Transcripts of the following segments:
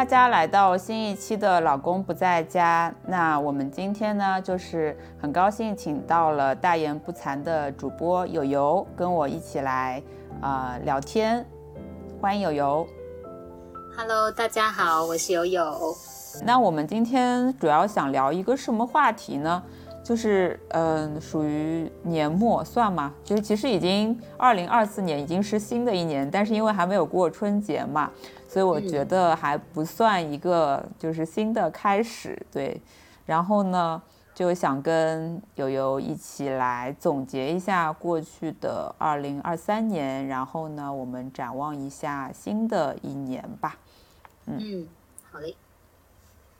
大家来到新一期的《老公不在家》。那我们今天呢，就是很高兴请到了大言不惭的主播友友跟我一起来啊、聊天。欢迎友友。Hello，大家好，我是友友。那我们今天主要想聊一个什么话题呢？就是嗯、属于年末算吗？就是其实已经二零二四年已经是新的一年，但是因为还没有过春节嘛，所以我觉得还不算一个就是新的开始。对，然后呢，就想跟友友一起来总结一下过去的二零二三年，然后呢，我们展望一下新的一年吧。嗯，好嘞。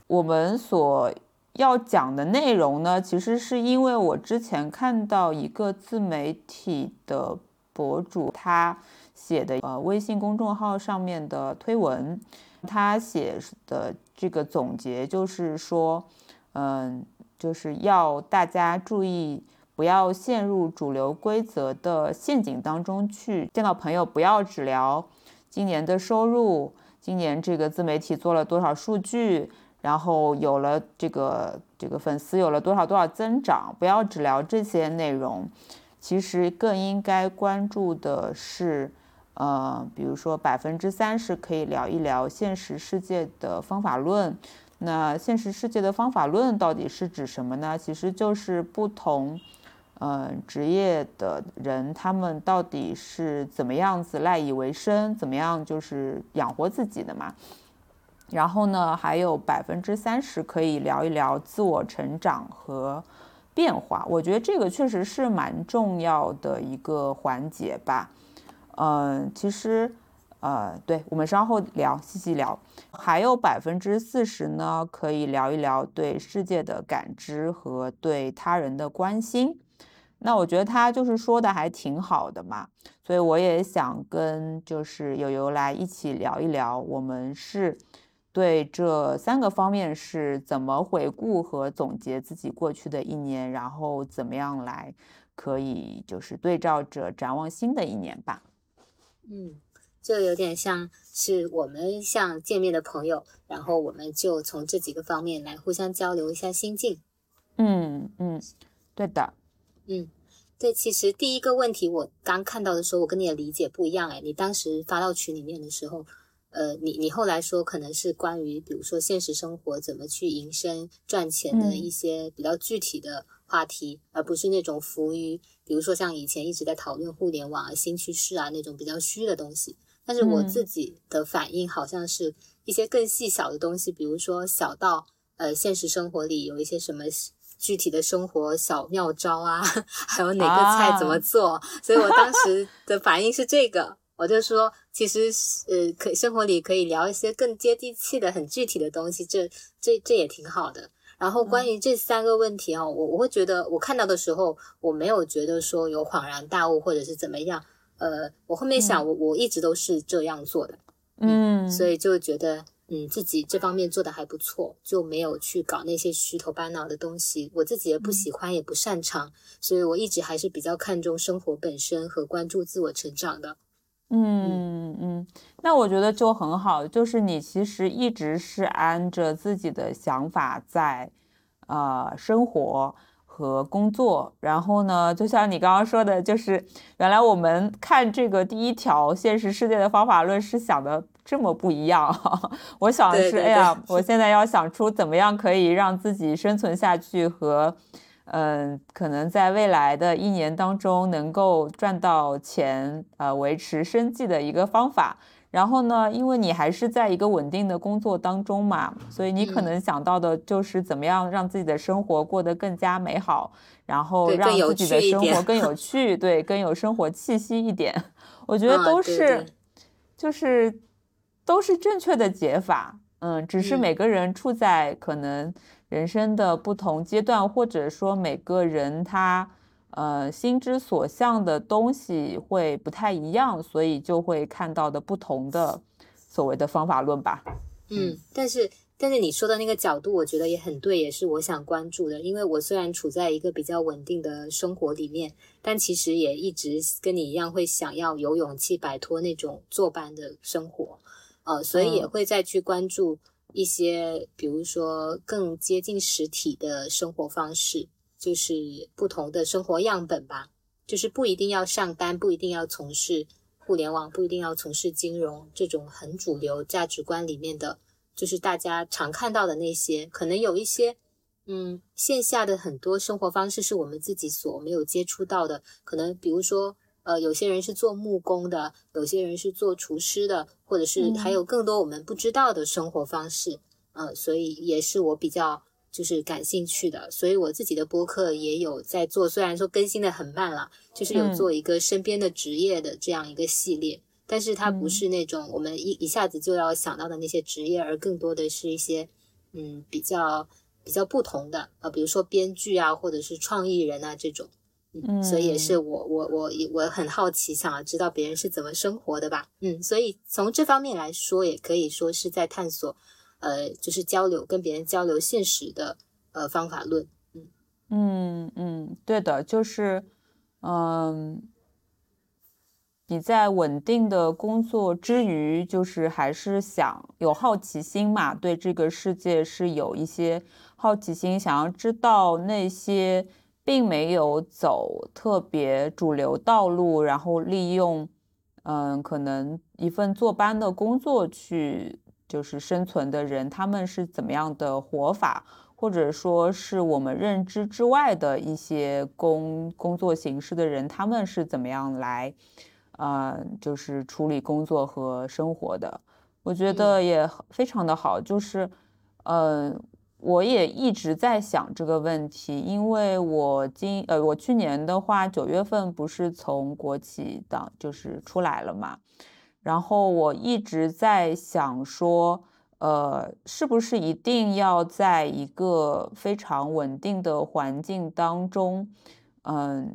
我们所要讲的内容呢，其实是因为我之前看到一个自媒体的博主他写的呃微信公众号上面的推文，他写的这个总结就是说，嗯，就是要大家注意。不要陷入主流规则的陷阱当中去。见到朋友不要只聊今年的收入，今年这个自媒体做了多少数据，然后有了这个这个粉丝有了多少多少增长，不要只聊这些内容，其实更应该关注的是，呃，比如说百分之三十可以聊一聊现实世界的方法论。那现实世界的方法论到底是指什么呢？其实就是不同，呃，职业的人他们到底是怎么样子赖以为生，怎么样就是养活自己的嘛。然后呢，还有百分之三十可以聊一聊自我成长和变化。我觉得这个确实是蛮重要的一个环节吧。嗯，其实，呃，对我们稍后聊，细细聊。还有百分之四十呢，可以聊一聊对世界的感知和对他人的关心。那我觉得他就是说的还挺好的嘛，所以我也想跟就是友友来一起聊一聊，我们是对这三个方面是怎么回顾和总结自己过去的一年，然后怎么样来可以就是对照着展望新的一年吧。嗯，就有点像是我们像见面的朋友，然后我们就从这几个方面来互相交流一下心境。嗯嗯，对的。嗯，对，其实第一个问题我刚看到的时候，我跟你的理解不一样哎。你当时发到群里面的时候，呃，你你后来说可能是关于比如说现实生活怎么去营生赚钱的一些比较具体的话题，而不是那种浮于比如说像以前一直在讨论互联网啊、新趋势啊那种比较虚的东西。但是我自己的反应好像是一些更细小的东西，比如说小到呃现实生活里有一些什么。具体的生活小妙招啊，还有哪个菜怎么做，啊、所以我当时的反应是这个，我就说，其实呃，可生活里可以聊一些更接地气的、很具体的东西，这这这也挺好的。然后关于这三个问题啊，我我会觉得，我看到的时候，我没有觉得说有恍然大悟或者是怎么样，呃，我后面想，我我一直都是这样做的，嗯，所以就觉得。嗯，自己这方面做的还不错，就没有去搞那些虚头巴脑的东西。我自己也不喜欢，也不擅长，所以我一直还是比较看重生活本身和关注自我成长的。嗯嗯，那我觉得就很好，就是你其实一直是按着自己的想法在呃生活和工作。然后呢，就像你刚刚说的，就是原来我们看这个第一条现实世界的方法论是想的。这么不一样，我想的是，对对对哎呀，我现在要想出怎么样可以让自己生存下去和，嗯、呃，可能在未来的一年当中能够赚到钱，呃，维持生计的一个方法。然后呢，因为你还是在一个稳定的工作当中嘛，所以你可能想到的就是怎么样让自己的生活过得更加美好，然后让自己的生活更有 趣，对，更有生活气息一点。我觉得都是，啊、对对就是。都是正确的解法，嗯，只是每个人处在可能人生的不同阶段，或者说每个人他呃心之所向的东西会不太一样，所以就会看到的不同的所谓的方法论吧。嗯，但是但是你说的那个角度，我觉得也很对，也是我想关注的。因为我虽然处在一个比较稳定的生活里面，但其实也一直跟你一样，会想要有勇气摆脱那种坐班的生活。呃，所以也会再去关注一些，比如说更接近实体的生活方式，就是不同的生活样本吧，就是不一定要上班，不一定要从事互联网，不一定要从事金融这种很主流价值观里面的，就是大家常看到的那些，可能有一些。嗯，线下的很多生活方式是我们自己所没有接触到的，可能比如说，呃，有些人是做木工的，有些人是做厨师的，或者是还有更多我们不知道的生活方式，呃，所以也是我比较就是感兴趣的，所以我自己的播客也有在做，虽然说更新的很慢了，就是有做一个身边的职业的这样一个系列，但是它不是那种我们一一下子就要想到的那些职业，而更多的是一些嗯比较。比较不同的啊，比如说编剧啊，或者是创意人啊这种，嗯，所以也是我我我我很好奇，想要知道别人是怎么生活的吧，嗯，所以从这方面来说，也可以说是在探索，呃，就是交流跟别人交流现实的呃方法论，嗯嗯嗯，对的，就是嗯。你在稳定的工作之余，就是还是想有好奇心嘛？对这个世界是有一些好奇心，想要知道那些并没有走特别主流道路，然后利用嗯，可能一份坐班的工作去就是生存的人，他们是怎么样的活法，或者说是我们认知之外的一些工工作形式的人，他们是怎么样来？呃，就是处理工作和生活的，我觉得也非常的好。就是，呃，我也一直在想这个问题，因为我今呃，我去年的话，九月份不是从国企党就是出来了嘛，然后我一直在想说，呃，是不是一定要在一个非常稳定的环境当中，嗯，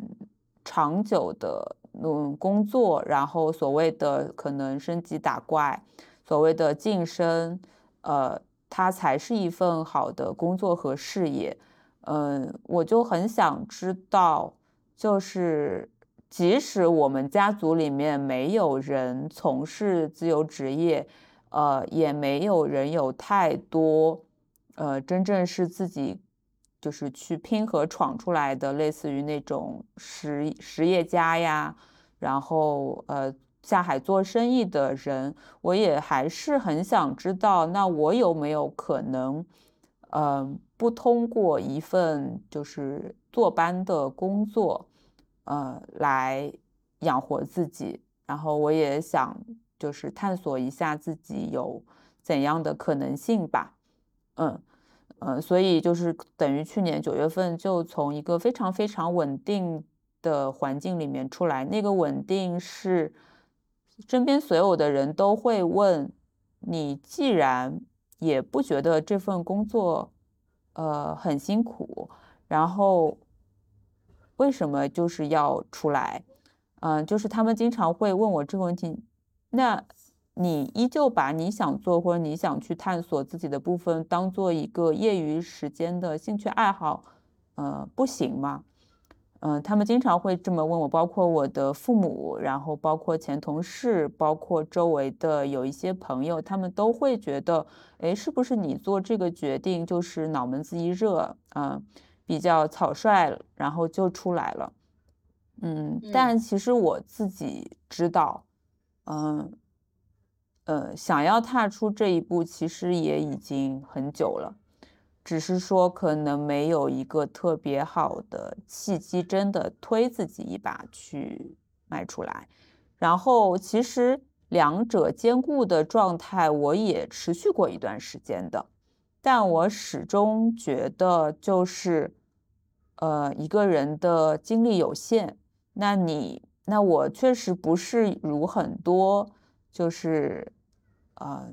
长久的。嗯，工作，然后所谓的可能升级打怪，所谓的晋升，呃，它才是一份好的工作和事业。嗯，我就很想知道，就是即使我们家族里面没有人从事自由职业，呃，也没有人有太多，呃，真正是自己就是去拼和闯出来的，类似于那种实实业家呀。然后，呃，下海做生意的人，我也还是很想知道，那我有没有可能，嗯，不通过一份就是坐班的工作，呃，来养活自己？然后我也想就是探索一下自己有怎样的可能性吧。嗯嗯，所以就是等于去年九月份就从一个非常非常稳定。的环境里面出来，那个稳定是身边所有的人都会问你，既然也不觉得这份工作呃很辛苦，然后为什么就是要出来？嗯，就是他们经常会问我这个问题。那你依旧把你想做或者你想去探索自己的部分当做一个业余时间的兴趣爱好，呃，不行吗？嗯，他们经常会这么问我，包括我的父母，然后包括前同事，包括周围的有一些朋友，他们都会觉得，哎，是不是你做这个决定就是脑门子一热，啊，比较草率，然后就出来了。嗯，但其实我自己知道，嗯，呃，想要踏出这一步，其实也已经很久了。只是说可能没有一个特别好的契机，真的推自己一把去迈出来。然后其实两者兼顾的状态，我也持续过一段时间的。但我始终觉得，就是呃一个人的精力有限，那你那我确实不是如很多就是呃。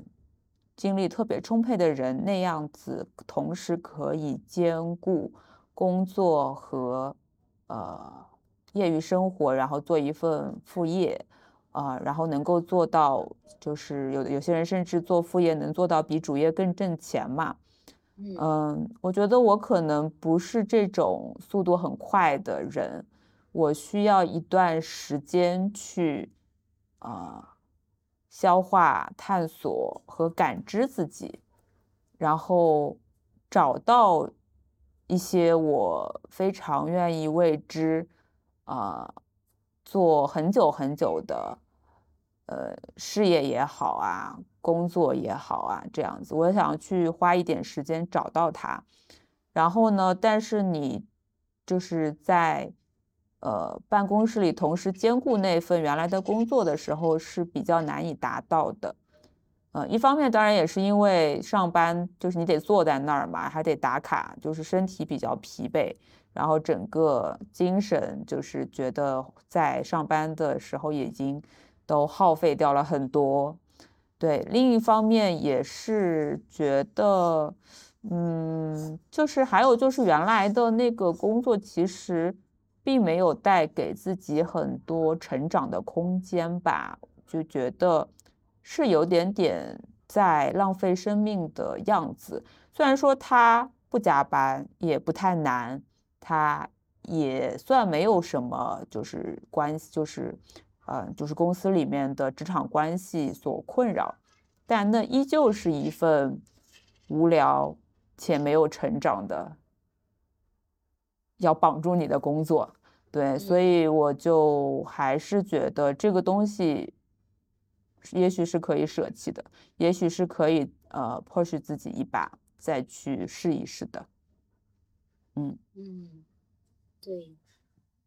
精力特别充沛的人那样子，同时可以兼顾工作和呃业余生活，然后做一份副业，啊，然后能够做到，就是有有些人甚至做副业能做到比主业更挣钱嘛。嗯，我觉得我可能不是这种速度很快的人，我需要一段时间去啊。消化、探索和感知自己，然后找到一些我非常愿意为之，啊，做很久很久的，呃，事业也好啊，工作也好啊，这样子，我想去花一点时间找到它。然后呢，但是你就是在。呃，办公室里同时兼顾那份原来的工作的时候是比较难以达到的。呃，一方面当然也是因为上班就是你得坐在那儿嘛，还得打卡，就是身体比较疲惫，然后整个精神就是觉得在上班的时候已经都耗费掉了很多。对，另一方面也是觉得，嗯，就是还有就是原来的那个工作其实。并没有带给自己很多成长的空间吧，就觉得是有点点在浪费生命的样子。虽然说他不加班也不太难，他也算没有什么就是关系，就是嗯，就是公司里面的职场关系所困扰，但那依旧是一份无聊且没有成长的。要绑住你的工作，对，所以我就还是觉得这个东西，也许是可以舍弃的，也许是可以呃 push 自己一把再去试一试的。嗯嗯，对，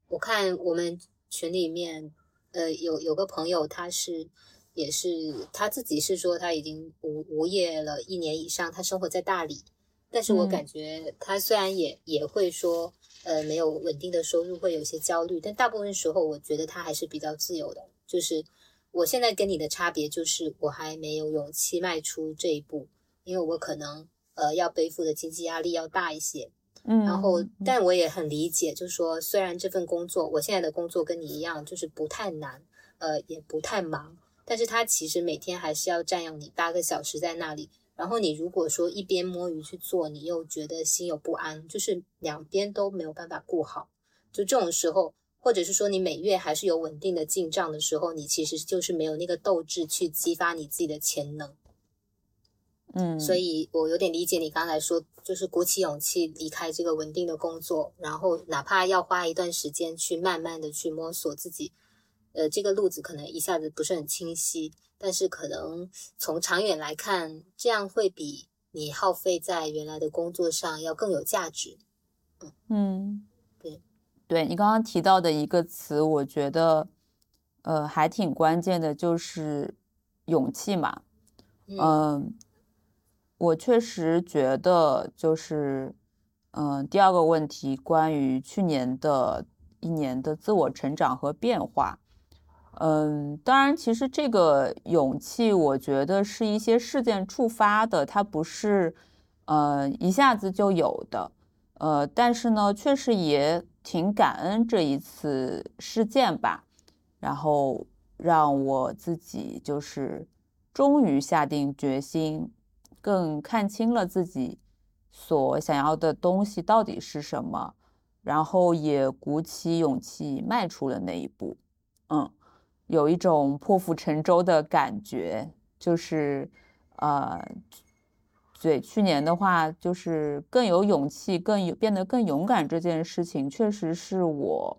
我看我们群里面呃有有个朋友，他是也是他自己是说他已经无无业了一年以上，他生活在大理，但是我感觉他虽然也也会说。呃，没有稳定的收入会有些焦虑，但大部分时候我觉得他还是比较自由的。就是我现在跟你的差别就是，我还没有勇气迈出这一步，因为我可能呃要背负的经济压力要大一些。嗯，然后但我也很理解，就是说虽然这份工作我现在的工作跟你一样，就是不太难，呃也不太忙，但是他其实每天还是要占用你八个小时在那里。然后你如果说一边摸鱼去做，你又觉得心有不安，就是两边都没有办法顾好。就这种时候，或者是说你每月还是有稳定的进账的时候，你其实就是没有那个斗志去激发你自己的潜能。嗯，所以我有点理解你刚才说，就是鼓起勇气离开这个稳定的工作，然后哪怕要花一段时间去慢慢的去摸索自己，呃，这个路子可能一下子不是很清晰。但是可能从长远来看，这样会比你耗费在原来的工作上要更有价值。嗯，对，对你刚刚提到的一个词，我觉得呃还挺关键的，就是勇气嘛。嗯，我确实觉得就是嗯第二个问题，关于去年的一年的自我成长和变化。嗯，当然，其实这个勇气，我觉得是一些事件触发的，它不是，呃，一下子就有的，呃，但是呢，确实也挺感恩这一次事件吧，然后让我自己就是终于下定决心，更看清了自己所想要的东西到底是什么，然后也鼓起勇气迈出了那一步，嗯。有一种破釜沉舟的感觉，就是，呃，对，去年的话，就是更有勇气，更有变得更勇敢这件事情，确实是我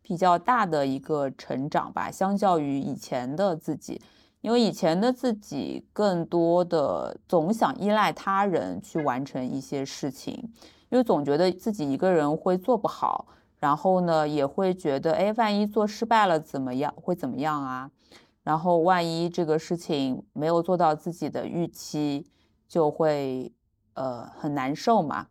比较大的一个成长吧。相较于以前的自己，因为以前的自己更多的总想依赖他人去完成一些事情，因为总觉得自己一个人会做不好。然后呢，也会觉得，哎，万一做失败了怎么样？会怎么样啊？然后万一这个事情没有做到自己的预期，就会呃很难受嘛。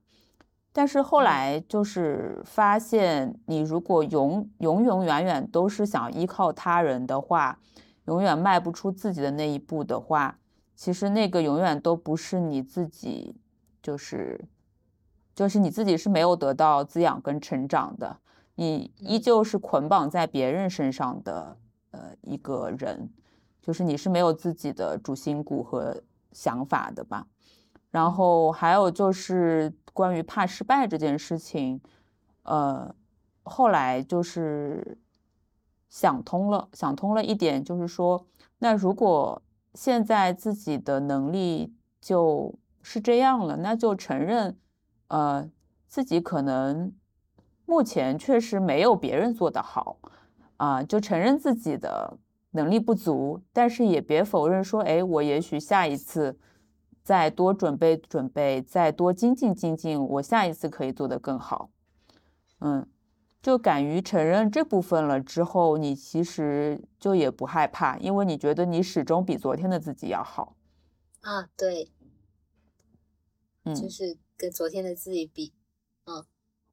但是后来就是发现，你如果永永永远远都是想依靠他人的话，永远迈不出自己的那一步的话，其实那个永远都不是你自己，就是。就是你自己是没有得到滋养跟成长的，你依旧是捆绑在别人身上的呃一个人，就是你是没有自己的主心骨和想法的吧。然后还有就是关于怕失败这件事情，呃，后来就是想通了，想通了一点，就是说，那如果现在自己的能力就是这样了，那就承认，呃，自己可能目前确实没有别人做得好，啊，就承认自己的能力不足，但是也别否认说，哎，我也许下一次再多准备准备，再多精进精进，我下一次可以做得更好，嗯。就敢于承认这部分了之后，你其实就也不害怕，因为你觉得你始终比昨天的自己要好。啊，对，嗯，就是跟昨天的自己比，嗯，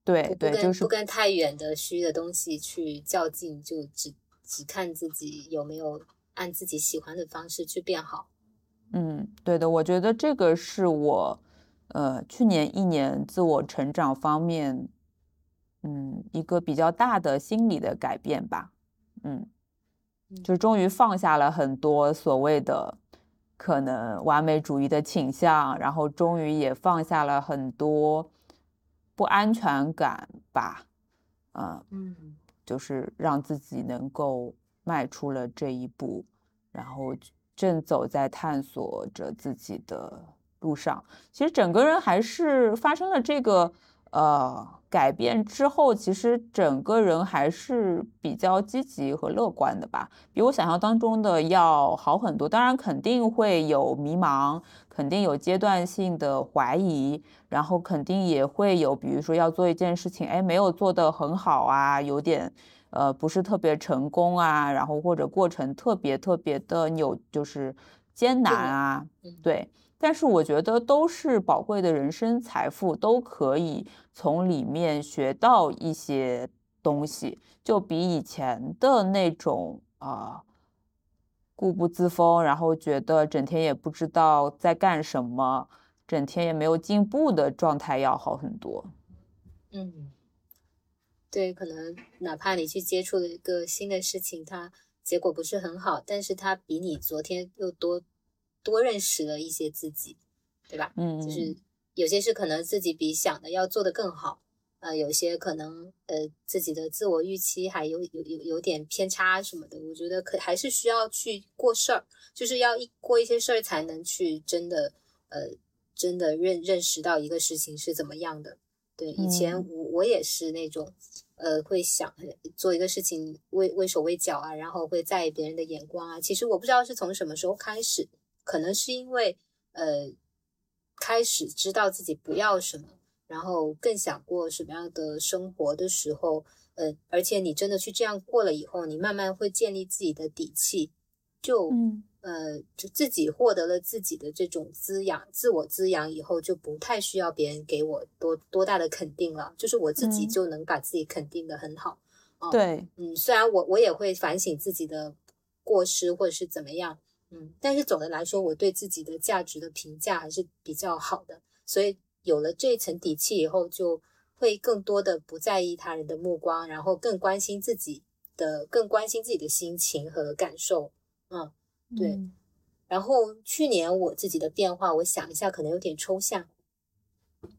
对对，就是不跟太远的虚的东西去较劲，就只只看自己有没有按自己喜欢的方式去变好。嗯，对的，我觉得这个是我，呃，去年一年自我成长方面。嗯，一个比较大的心理的改变吧，嗯，就终于放下了很多所谓的可能完美主义的倾向，然后终于也放下了很多不安全感吧，嗯嗯，就是让自己能够迈出了这一步，然后正走在探索着自己的路上。其实整个人还是发生了这个。呃，改变之后，其实整个人还是比较积极和乐观的吧，比我想象当中的要好很多。当然，肯定会有迷茫，肯定有阶段性的怀疑，然后肯定也会有，比如说要做一件事情，哎，没有做得很好啊，有点呃不是特别成功啊，然后或者过程特别特别的扭，就是艰难啊，对。但是我觉得都是宝贵的人生财富，都可以从里面学到一些东西，就比以前的那种啊固步自封，然后觉得整天也不知道在干什么，整天也没有进步的状态要好很多。嗯，对，可能哪怕你去接触了一个新的事情，它结果不是很好，但是它比你昨天又多。多认识了一些自己，对吧？嗯，就是有些事可能自己比想的要做得更好，呃，有些可能呃自己的自我预期还有有有有点偏差什么的。我觉得可还是需要去过事儿，就是要一过一些事儿才能去真的呃真的认认识到一个事情是怎么样的。对，以前我我也是那种呃会想做一个事情畏畏手畏脚啊，然后会在意别人的眼光啊。其实我不知道是从什么时候开始。可能是因为，呃，开始知道自己不要什么，然后更想过什么样的生活的时候，呃，而且你真的去这样过了以后，你慢慢会建立自己的底气，就，呃，就自己获得了自己的这种滋养，自我滋养以后，就不太需要别人给我多多大的肯定了，就是我自己就能把自己肯定的很好。对，嗯，虽然我我也会反省自己的过失或者是怎么样。嗯，但是总的来说，我对自己的价值的评价还是比较好的，所以有了这一层底气以后，就会更多的不在意他人的目光，然后更关心自己的，更关心自己的心情和感受。嗯，对。然后去年我自己的变化，我想一下，可能有点抽象，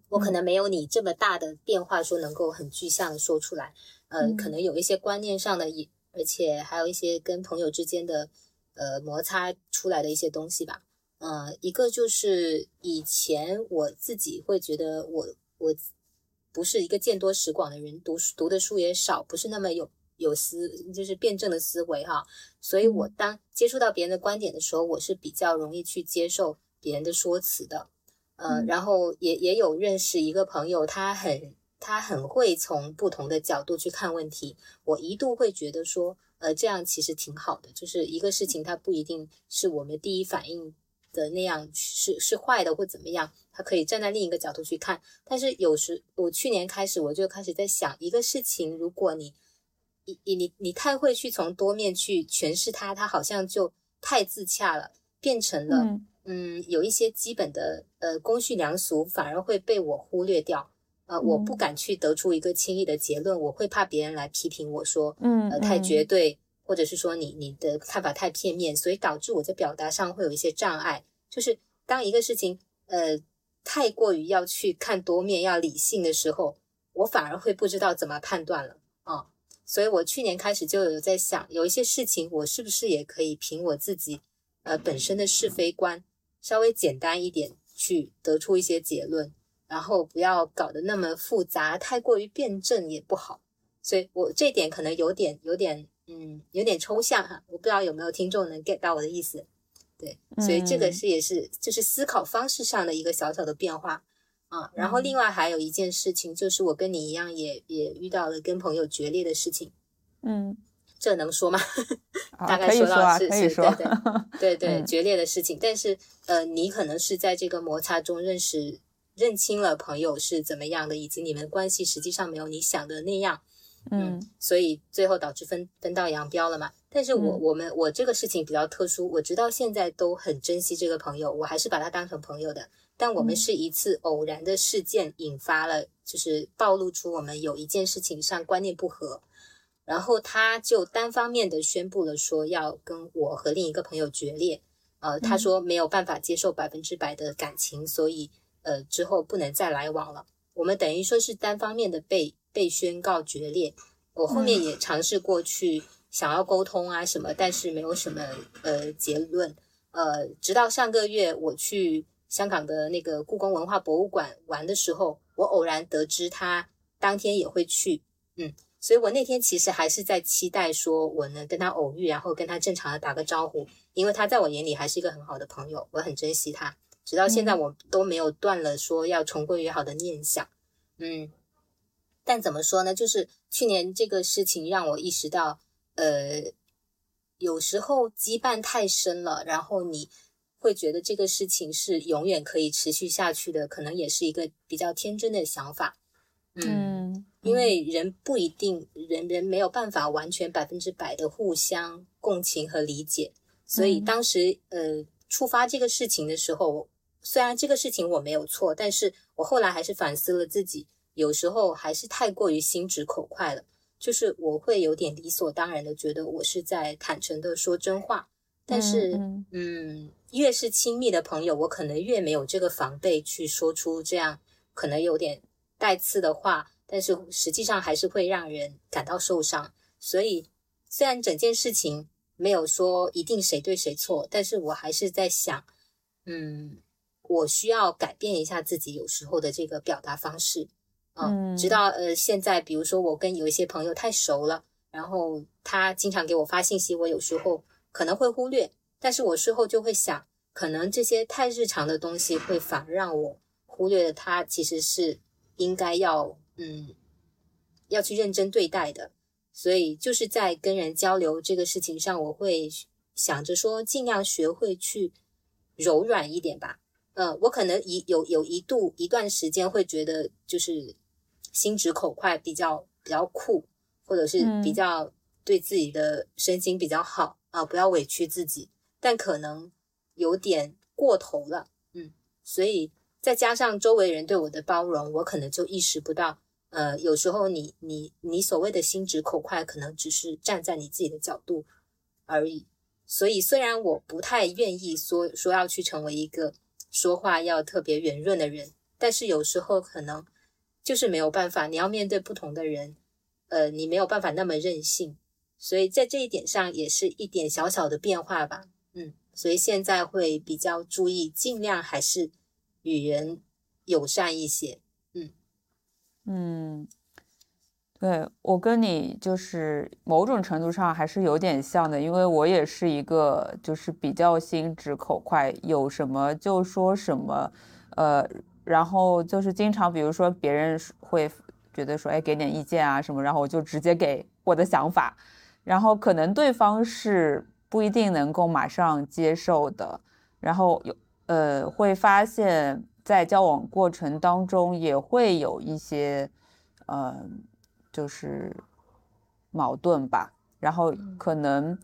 我可能没有你这么大的变化，说能够很具象的说出来。呃，可能有一些观念上的，也而且还有一些跟朋友之间的。呃，摩擦出来的一些东西吧，呃，一个就是以前我自己会觉得我我不是一个见多识广的人，读书读的书也少，不是那么有有思就是辩证的思维哈，所以我当接触到别人的观点的时候，我是比较容易去接受别人的说辞的，呃，然后也也有认识一个朋友，他很他很会从不同的角度去看问题，我一度会觉得说。呃，这样其实挺好的，就是一个事情，它不一定是我们第一反应的那样是是坏的或怎么样，它可以站在另一个角度去看。但是有时我去年开始我就开始在想，一个事情，如果你你你你你太会去从多面去诠释它，它好像就太自洽了，变成了嗯有一些基本的呃公序良俗反而会被我忽略掉。呃，我不敢去得出一个轻易的结论，我会怕别人来批评我说，嗯，呃，太绝对，或者是说你你的看法太片面，所以导致我在表达上会有一些障碍。就是当一个事情，呃，太过于要去看多面、要理性的时候，我反而会不知道怎么判断了啊。所以我去年开始就有在想，有一些事情我是不是也可以凭我自己，呃本身的是非观稍微简单一点，去得出一些结论，然后不要搞得那么复杂，太过于辩证也不好。所以我这点可能有点有点嗯有点抽象哈，我不知道有没有听众能 get 到我的意思。对，所以这个是也是就是思考方式上的一个小小的变化啊。然后另外还有一件事情，就是我跟你一样也也遇到了跟朋友决裂的事情。嗯，这能说吗？大概说到是是，对对 对对决裂的事情。但是呃，你可能是在这个摩擦中认识认清了朋友是怎么样的，以及你们关系实际上没有你想的那样。嗯，所以最后导致分分道扬镳了嘛。但是我我们我这个事情比较特殊，我直到现在都很珍惜这个朋友，我还是把他当成朋友的。但我们是一次偶然的事件引发了，就是暴露出我们有一件事情上观念不合，然后他就单方面的宣布了说要跟我和另一个朋友决裂。呃，他说没有办法接受百分之百的感情，所以呃之后不能再来往了。我们等于说是单方面的被。被宣告决裂，我后面也尝试过去想要沟通啊什么，但是没有什么呃结论，呃，直到上个月我去香港的那个故宫文化博物馆玩的时候，我偶然得知他当天也会去，嗯，所以我那天其实还是在期待说我能跟他偶遇，然后跟他正常的打个招呼，因为他在我眼里还是一个很好的朋友，我很珍惜他，直到现在我都没有断了说要重归于好的念想，嗯。但怎么说呢？就是去年这个事情让我意识到，呃，有时候羁绊太深了，然后你会觉得这个事情是永远可以持续下去的，可能也是一个比较天真的想法。嗯，因为人不一定，人人没有办法完全百分之百的互相共情和理解，所以当时呃触发这个事情的时候，虽然这个事情我没有错，但是我后来还是反思了自己。有时候还是太过于心直口快了，就是我会有点理所当然的觉得我是在坦诚的说真话，但是嗯，越是亲密的朋友，我可能越没有这个防备去说出这样可能有点带刺的话，但是实际上还是会让人感到受伤。所以虽然整件事情没有说一定谁对谁错，但是我还是在想，嗯，我需要改变一下自己有时候的这个表达方式。嗯，直到呃现在，比如说我跟有一些朋友太熟了，然后他经常给我发信息，我有时候可能会忽略，但是我事后就会想，可能这些太日常的东西会反而让我忽略了他其实是应该要嗯要去认真对待的，所以就是在跟人交流这个事情上，我会想着说尽量学会去柔软一点吧。嗯，我可能一有有一度一段时间会觉得就是。心直口快，比较比较酷，或者是比较对自己的身心比较好啊，不要委屈自己，但可能有点过头了，嗯，所以再加上周围人对我的包容，我可能就意识不到，呃，有时候你你你所谓的心直口快，可能只是站在你自己的角度而已。所以虽然我不太愿意说说要去成为一个说话要特别圆润的人，但是有时候可能。就是没有办法，你要面对不同的人，呃，你没有办法那么任性，所以在这一点上也是一点小小的变化吧，嗯，所以现在会比较注意，尽量还是与人友善一些，嗯。嗯，对我跟你就是某种程度上还是有点像的，因为我也是一个就是比较心直口快，有什么就说什么，呃。然后就是经常，比如说别人会觉得说，哎，给点意见啊什么，然后我就直接给我的想法，然后可能对方是不一定能够马上接受的，然后有呃会发现，在交往过程当中也会有一些呃就是矛盾吧，然后可能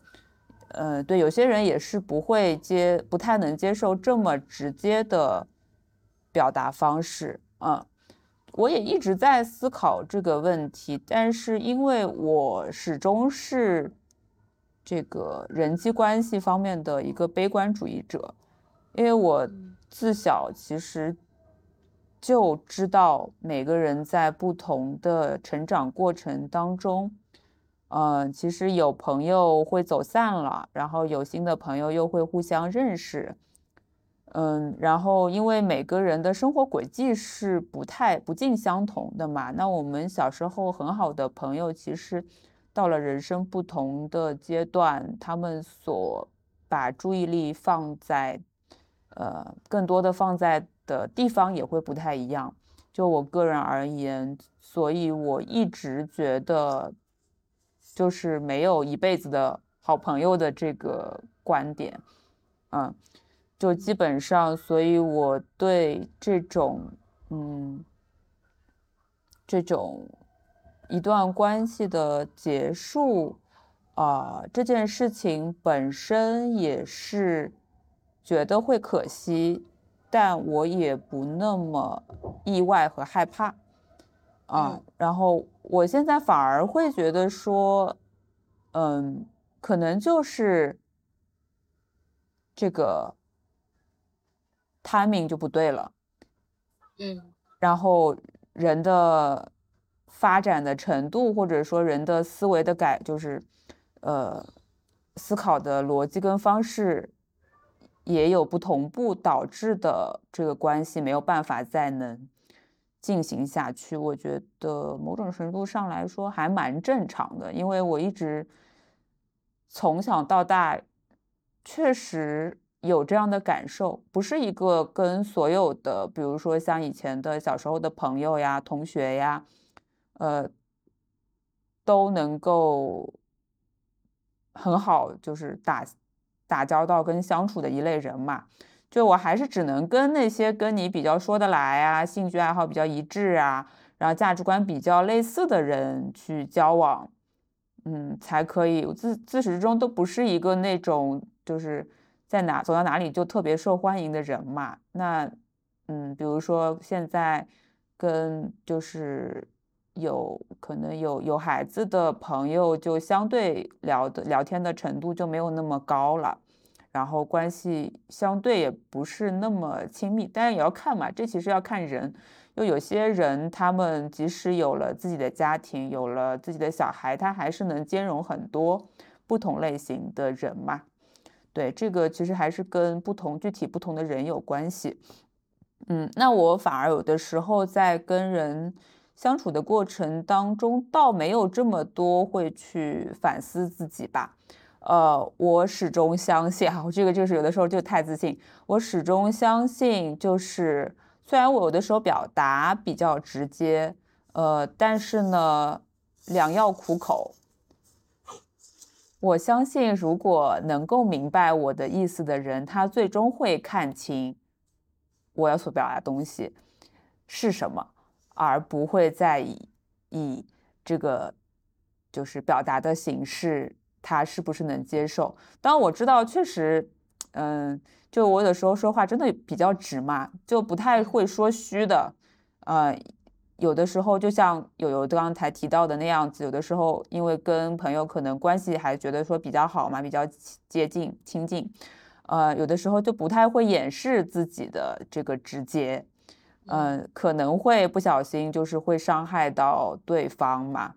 呃对有些人也是不会接，不太能接受这么直接的。表达方式，嗯，我也一直在思考这个问题，但是因为我始终是这个人际关系方面的一个悲观主义者，因为我自小其实就知道每个人在不同的成长过程当中，嗯，其实有朋友会走散了，然后有新的朋友又会互相认识。嗯，然后因为每个人的生活轨迹是不太不尽相同的嘛，那我们小时候很好的朋友，其实到了人生不同的阶段，他们所把注意力放在，呃，更多的放在的地方也会不太一样。就我个人而言，所以我一直觉得，就是没有一辈子的好朋友的这个观点，嗯。就基本上，所以我对这种，嗯，这种一段关系的结束，啊，这件事情本身也是觉得会可惜，但我也不那么意外和害怕，啊，然后我现在反而会觉得说，嗯，可能就是这个。timing 就不对了，嗯，然后人的发展的程度，或者说人的思维的改，就是呃思考的逻辑跟方式也有不同步，导致的这个关系没有办法再能进行下去。我觉得某种程度上来说还蛮正常的，因为我一直从小到大确实。有这样的感受，不是一个跟所有的，比如说像以前的小时候的朋友呀、同学呀，呃，都能够很好，就是打打交道跟相处的一类人嘛。就我还是只能跟那些跟你比较说得来啊、兴趣爱好比较一致啊，然后价值观比较类似的人去交往，嗯，才可以。自自始至终都不是一个那种就是。在哪走到哪里就特别受欢迎的人嘛？那，嗯，比如说现在跟就是有可能有有孩子的朋友，就相对聊的聊天的程度就没有那么高了，然后关系相对也不是那么亲密。但是也要看嘛，这其实要看人，就有些人他们即使有了自己的家庭，有了自己的小孩，他还是能兼容很多不同类型的人嘛。对这个其实还是跟不同具体不同的人有关系，嗯，那我反而有的时候在跟人相处的过程当中，倒没有这么多会去反思自己吧，呃，我始终相信哈，我这个就是有的时候就太自信，我始终相信就是虽然我有的时候表达比较直接，呃，但是呢，良药苦口。我相信，如果能够明白我的意思的人，他最终会看清我要所表达东西是什么，而不会再以以这个就是表达的形式，他是不是能接受？当，我知道，确实，嗯，就我有时候说话真的比较直嘛，就不太会说虚的，呃。有的时候就像友友刚才提到的那样子，有的时候因为跟朋友可能关系还觉得说比较好嘛，比较接近亲近，呃，有的时候就不太会掩饰自己的这个直接，嗯，可能会不小心就是会伤害到对方嘛，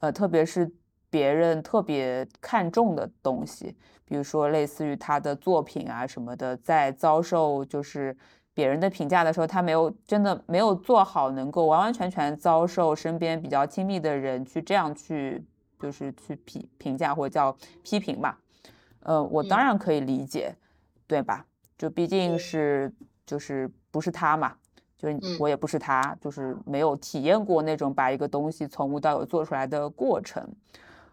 呃，特别是别人特别看重的东西，比如说类似于他的作品啊什么的，在遭受就是。别人的评价的时候，他没有真的没有做好，能够完完全全遭受身边比较亲密的人去这样去，就是去评评价或者叫批评吧。呃，我当然可以理解，对吧？就毕竟是就是不是他嘛，就是我也不是他，就是没有体验过那种把一个东西从无到有做出来的过程。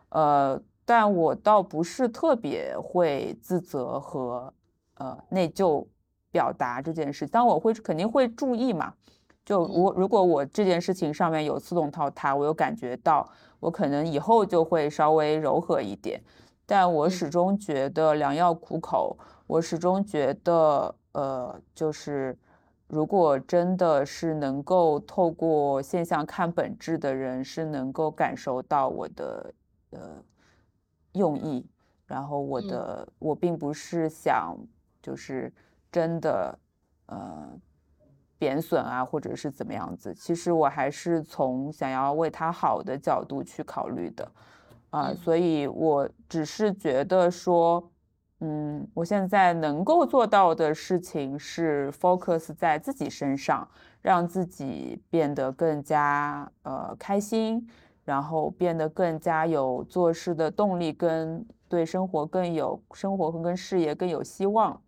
呃，但我倒不是特别会自责和呃内疚。表达这件事，但我会肯定会注意嘛。就我如果我这件事情上面有自动套它，我有感觉到，我可能以后就会稍微柔和一点。但我始终觉得良药苦口，我始终觉得，呃，就是如果真的是能够透过现象看本质的人，是能够感受到我的呃用意。然后我的我并不是想就是。真的，呃，贬损啊，或者是怎么样子？其实我还是从想要为他好的角度去考虑的，啊，所以我只是觉得说，嗯，我现在能够做到的事情是 focus 在自己身上，让自己变得更加呃开心，然后变得更加有做事的动力，跟对生活更有生活和跟事业更有希望。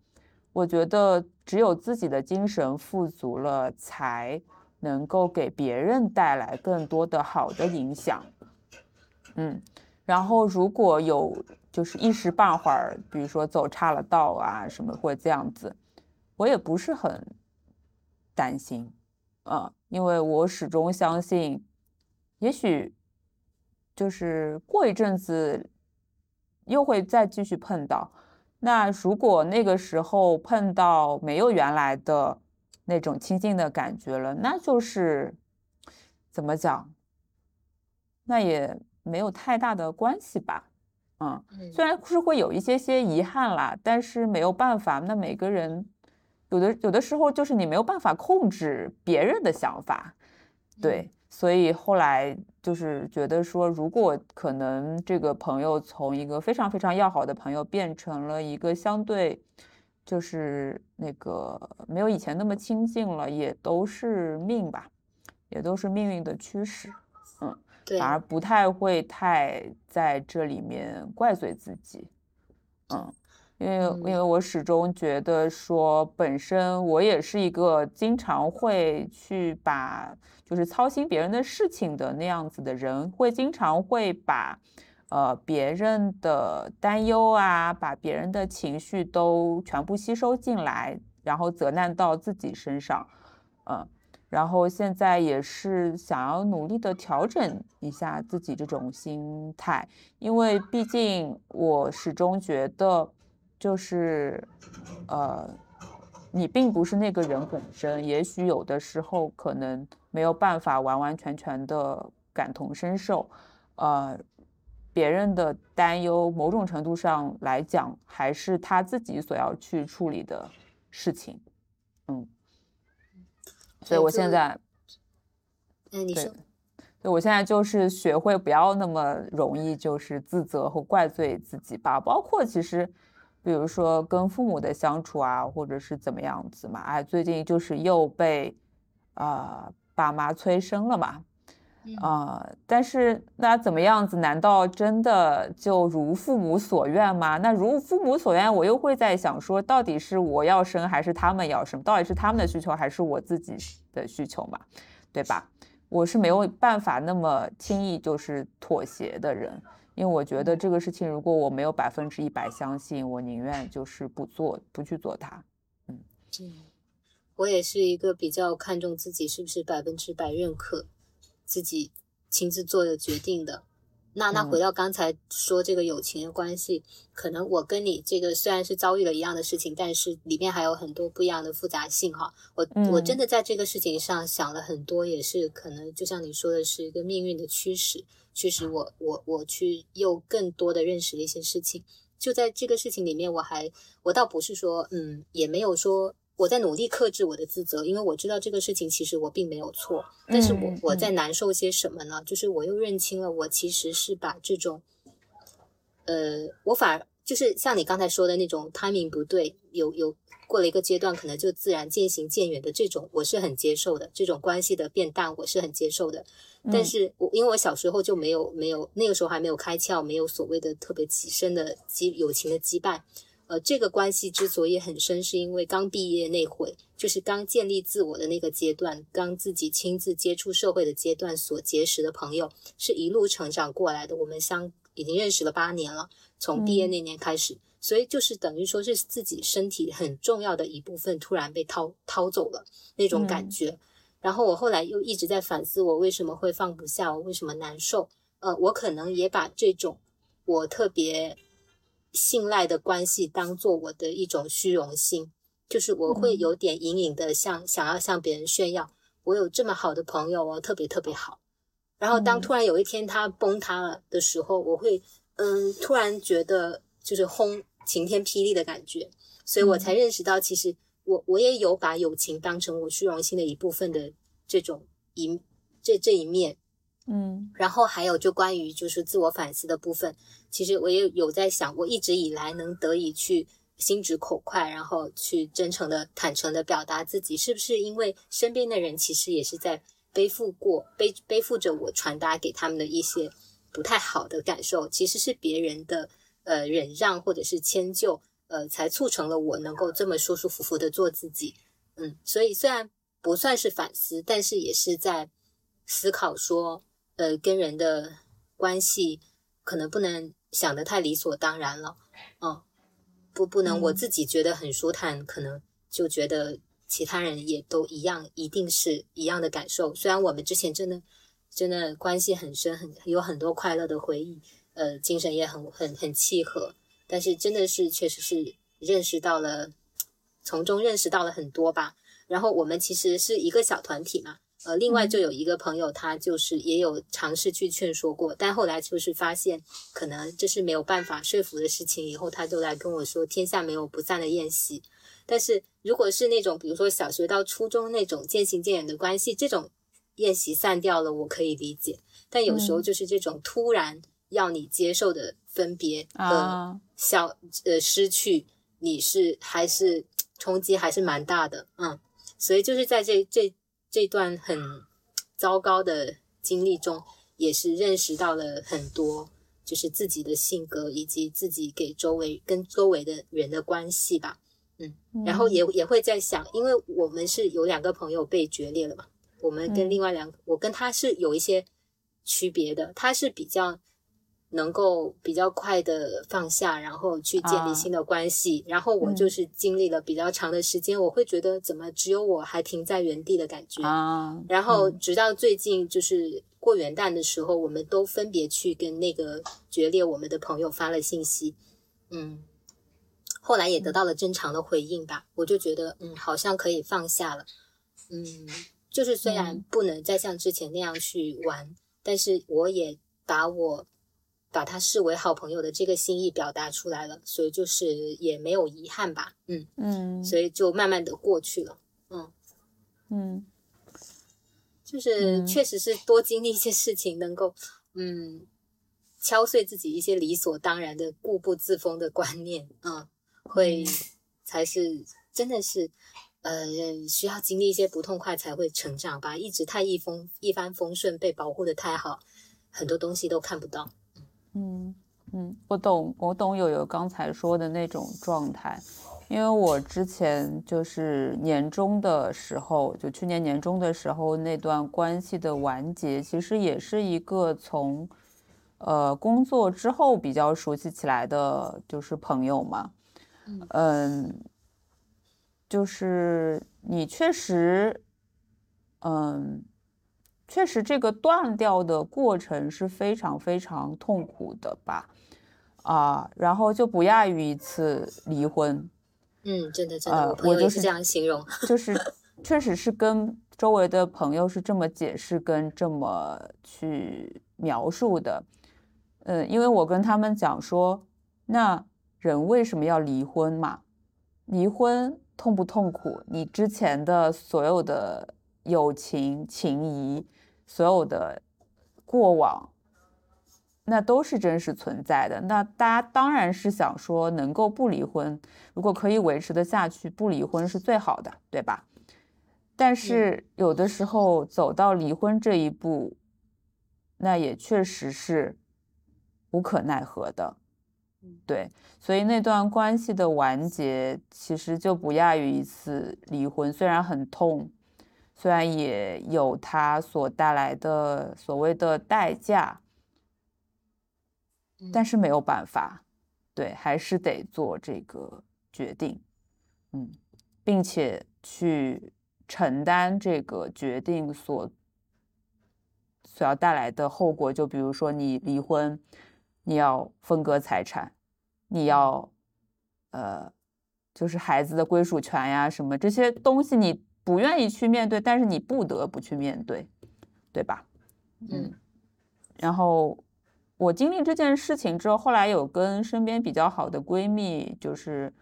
我觉得只有自己的精神富足了，才能够给别人带来更多的好的影响。嗯。然后，如果有就是一时半会儿，比如说走岔了道啊什么，或这样子，我也不是很担心，啊，因为我始终相信，也许就是过一阵子又会再继续碰到。那如果那个时候碰到没有原来的那种亲近的感觉了，那就是怎么讲？那也。没有太大的关系吧，嗯，虽然是会有一些些遗憾啦，但是没有办法。那每个人有的有的时候就是你没有办法控制别人的想法，对，所以后来就是觉得说，如果可能这个朋友从一个非常非常要好的朋友变成了一个相对就是那个没有以前那么亲近了，也都是命吧，也都是命运的驱使。反而不太会太在这里面怪罪自己，嗯，因为因为我始终觉得说，本身我也是一个经常会去把就是操心别人的事情的那样子的人，会经常会把呃别人的担忧啊，把别人的情绪都全部吸收进来，然后责难到自己身上，嗯。然后现在也是想要努力的调整一下自己这种心态，因为毕竟我始终觉得，就是，呃，你并不是那个人本身，也许有的时候可能没有办法完完全全的感同身受，呃，别人的担忧，某种程度上来讲，还是他自己所要去处理的事情，嗯。所以我现在，嗯，你说，对，我现在就是学会不要那么容易就是自责和怪罪自己吧。包括其实，比如说跟父母的相处啊，或者是怎么样子嘛。哎，最近就是又被啊爸妈催生了嘛。啊！但是那怎么样子？难道真的就如父母所愿吗？那如父母所愿，我又会在想说，到底是我要生还是他们要生？到底是他们的需求还是我自己的需求嘛？对吧？我是没有办法那么轻易就是妥协的人，因为我觉得这个事情，如果我没有百分之一百相信，我宁愿就是不做，不去做它。嗯，我也是一个比较看重自己是不是百分之百认可。自己亲自做的决定的，那那回到刚才说这个友情的关系，可能我跟你这个虽然是遭遇了一样的事情，但是里面还有很多不一样的复杂性哈。我我真的在这个事情上想了很多，也是可能就像你说的是一个命运的驱使，驱使我我我去又更多的认识了一些事情。就在这个事情里面，我还我倒不是说嗯，也没有说。我在努力克制我的自责，因为我知道这个事情其实我并没有错，但是我我在难受些什么呢？就是我又认清了，我其实是把这种，呃，我反而就是像你刚才说的那种 timing 不对，有有过了一个阶段，可能就自然渐行渐远的这种，我是很接受的，这种关系的变淡，我是很接受的。但是我因为我小时候就没有没有那个时候还没有开窍，没有所谓的特别极深的羁友情的羁绊。呃，这个关系之所以很深，是因为刚毕业那会，就是刚建立自我的那个阶段，刚自己亲自接触社会的阶段所结识的朋友，是一路成长过来的。我们相已经认识了八年了，从毕业那年开始，所以就是等于说是自己身体很重要的一部分突然被掏掏走了那种感觉。然后我后来又一直在反思，我为什么会放不下，我为什么难受？呃，我可能也把这种我特别。信赖的关系当做我的一种虚荣心，就是我会有点隐隐的向想要向别人炫耀，我有这么好的朋友哦，特别特别好。然后当突然有一天他崩塌了的时候，我会嗯突然觉得就是轰晴天霹雳的感觉，所以我才认识到，其实我我也有把友情当成我虚荣心的一部分的这种一这这一面。嗯，然后还有就关于就是自我反思的部分，其实我也有在想，我一直以来能得以去心直口快，然后去真诚的、坦诚的表达自己，是不是因为身边的人其实也是在背负过背背负着我传达给他们的一些不太好的感受，其实是别人的呃忍让或者是迁就，呃，才促成了我能够这么舒舒服服的做自己。嗯，所以虽然不算是反思，但是也是在思考说。呃，跟人的关系可能不能想的太理所当然了，哦，不，不能我自己觉得很舒坦，可能就觉得其他人也都一样，一定是一样的感受。虽然我们之前真的真的关系很深，很有很多快乐的回忆，呃，精神也很很很契合，但是真的是确实是认识到了，从中认识到了很多吧。然后我们其实是一个小团体嘛。呃，另外就有一个朋友，他就是也有尝试去劝说过，但后来就是发现可能这是没有办法说服的事情，以后他就来跟我说：“天下没有不散的宴席。”但是如果是那种比如说小学到初中那种渐行渐远的关系，这种宴席散掉了，我可以理解。但有时候就是这种突然要你接受的分别和小呃失去，你是还是冲击还是蛮大的，嗯，所以就是在这这。这段很糟糕的经历中，也是认识到了很多，就是自己的性格以及自己给周围跟周围的人的关系吧。嗯，然后也也会在想，因为我们是有两个朋友被决裂了嘛，我们跟另外两个，我跟他是有一些区别的，他是比较。能够比较快的放下，然后去建立新的关系。然后我就是经历了比较长的时间，我会觉得怎么只有我还停在原地的感觉。啊，然后直到最近就是过元旦的时候，我们都分别去跟那个决裂我们的朋友发了信息。嗯，后来也得到了正常的回应吧。我就觉得嗯，好像可以放下了。嗯，就是虽然不能再像之前那样去玩，但是我也把我。把他视为好朋友的这个心意表达出来了，所以就是也没有遗憾吧，嗯嗯，所以就慢慢的过去了，嗯嗯，就是确实是多经历一些事情，能够嗯敲碎自己一些理所当然的固步自封的观念，嗯，会才是真的是呃需要经历一些不痛快才会成长吧，一直太一风一帆风顺，被保护的太好，很多东西都看不到。嗯嗯，我懂，我懂友友刚才说的那种状态，因为我之前就是年终的时候，就去年年终的时候那段关系的完结，其实也是一个从呃工作之后比较熟悉起来的，就是朋友嘛，嗯，就是你确实，嗯。确实，这个断掉的过程是非常非常痛苦的吧？啊，然后就不亚于一次离婚。嗯，真的真的，我就是这样形容，就是确实是跟周围的朋友是这么解释跟这么去描述的。嗯，因为我跟他们讲说，那人为什么要离婚嘛？离婚痛不痛苦？你之前的所有的友情情谊。所有的过往，那都是真实存在的。那大家当然是想说，能够不离婚，如果可以维持的下去，不离婚是最好的，对吧？但是有的时候走到离婚这一步，那也确实是无可奈何的，对。所以那段关系的完结，其实就不亚于一次离婚，虽然很痛。虽然也有它所带来的所谓的代价，但是没有办法，对，还是得做这个决定，嗯，并且去承担这个决定所所要带来的后果。就比如说你离婚，你要分割财产，你要呃，就是孩子的归属权呀，什么这些东西你。不愿意去面对，但是你不得不去面对，对吧？嗯。然后我经历这件事情之后，后来有跟身边比较好的闺蜜，就是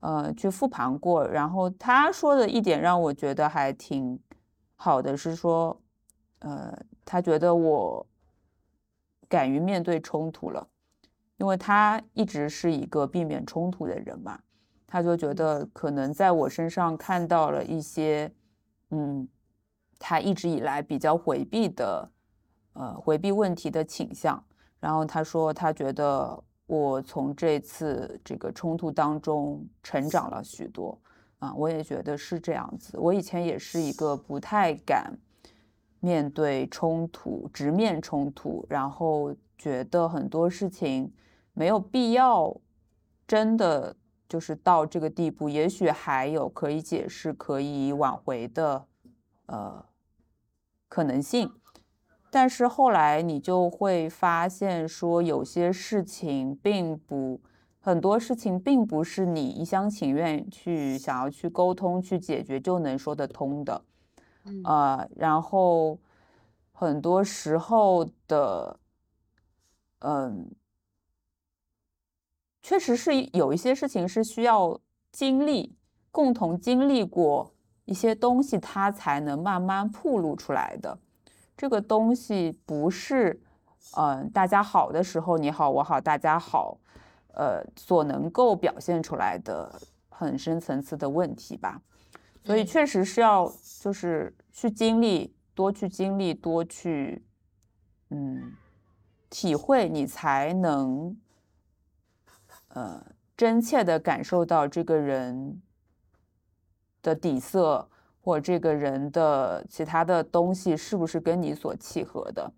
呃去复盘过。然后她说的一点让我觉得还挺好的，是说呃，她觉得我敢于面对冲突了，因为她一直是一个避免冲突的人嘛，他就觉得可能在我身上看到了一些，嗯，他一直以来比较回避的，呃，回避问题的倾向。然后他说，他觉得我从这次这个冲突当中成长了许多。啊，我也觉得是这样子。我以前也是一个不太敢面对冲突、直面冲突，然后觉得很多事情没有必要真的就是到这个地步。也许还有可以解释、可以挽回的呃可能性。但是后来你就会发现，说有些事情并不。很多事情并不是你一厢情愿去想要去沟通去解决就能说得通的，呃，然后很多时候的，嗯，确实是有一些事情是需要经历，共同经历过一些东西，它才能慢慢铺露出来的。这个东西不是，嗯，大家好的时候你好我好大家好。呃，所能够表现出来的很深层次的问题吧，所以确实是要就是去经历，多去经历，多去嗯体会，你才能呃真切的感受到这个人的底色，或这个人的其他的东西是不是跟你所契合的，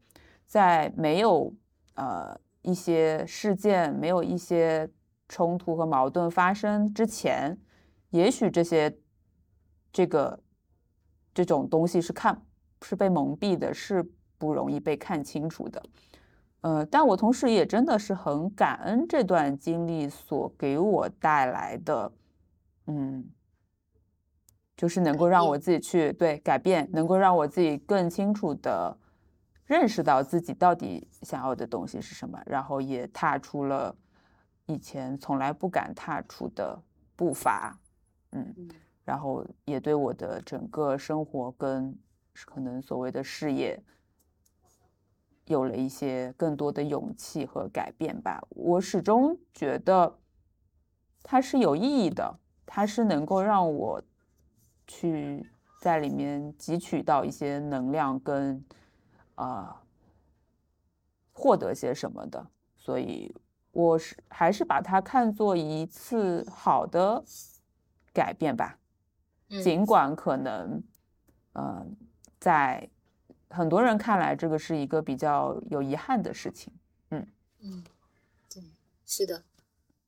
在没有呃。一些事件没有一些冲突和矛盾发生之前，也许这些这个这种东西是看是被蒙蔽的，是不容易被看清楚的。呃，但我同时也真的是很感恩这段经历所给我带来的，嗯，就是能够让我自己去对改变，能够让我自己更清楚的。认识到自己到底想要的东西是什么，然后也踏出了以前从来不敢踏出的步伐，嗯，然后也对我的整个生活跟可能所谓的事业有了一些更多的勇气和改变吧。我始终觉得它是有意义的，它是能够让我去在里面汲取到一些能量跟。啊，获得些什么的，所以我是还是把它看作一次好的改变吧。尽管可能，嗯，在很多人看来，这个是一个比较有遗憾的事情。嗯嗯，对，是的，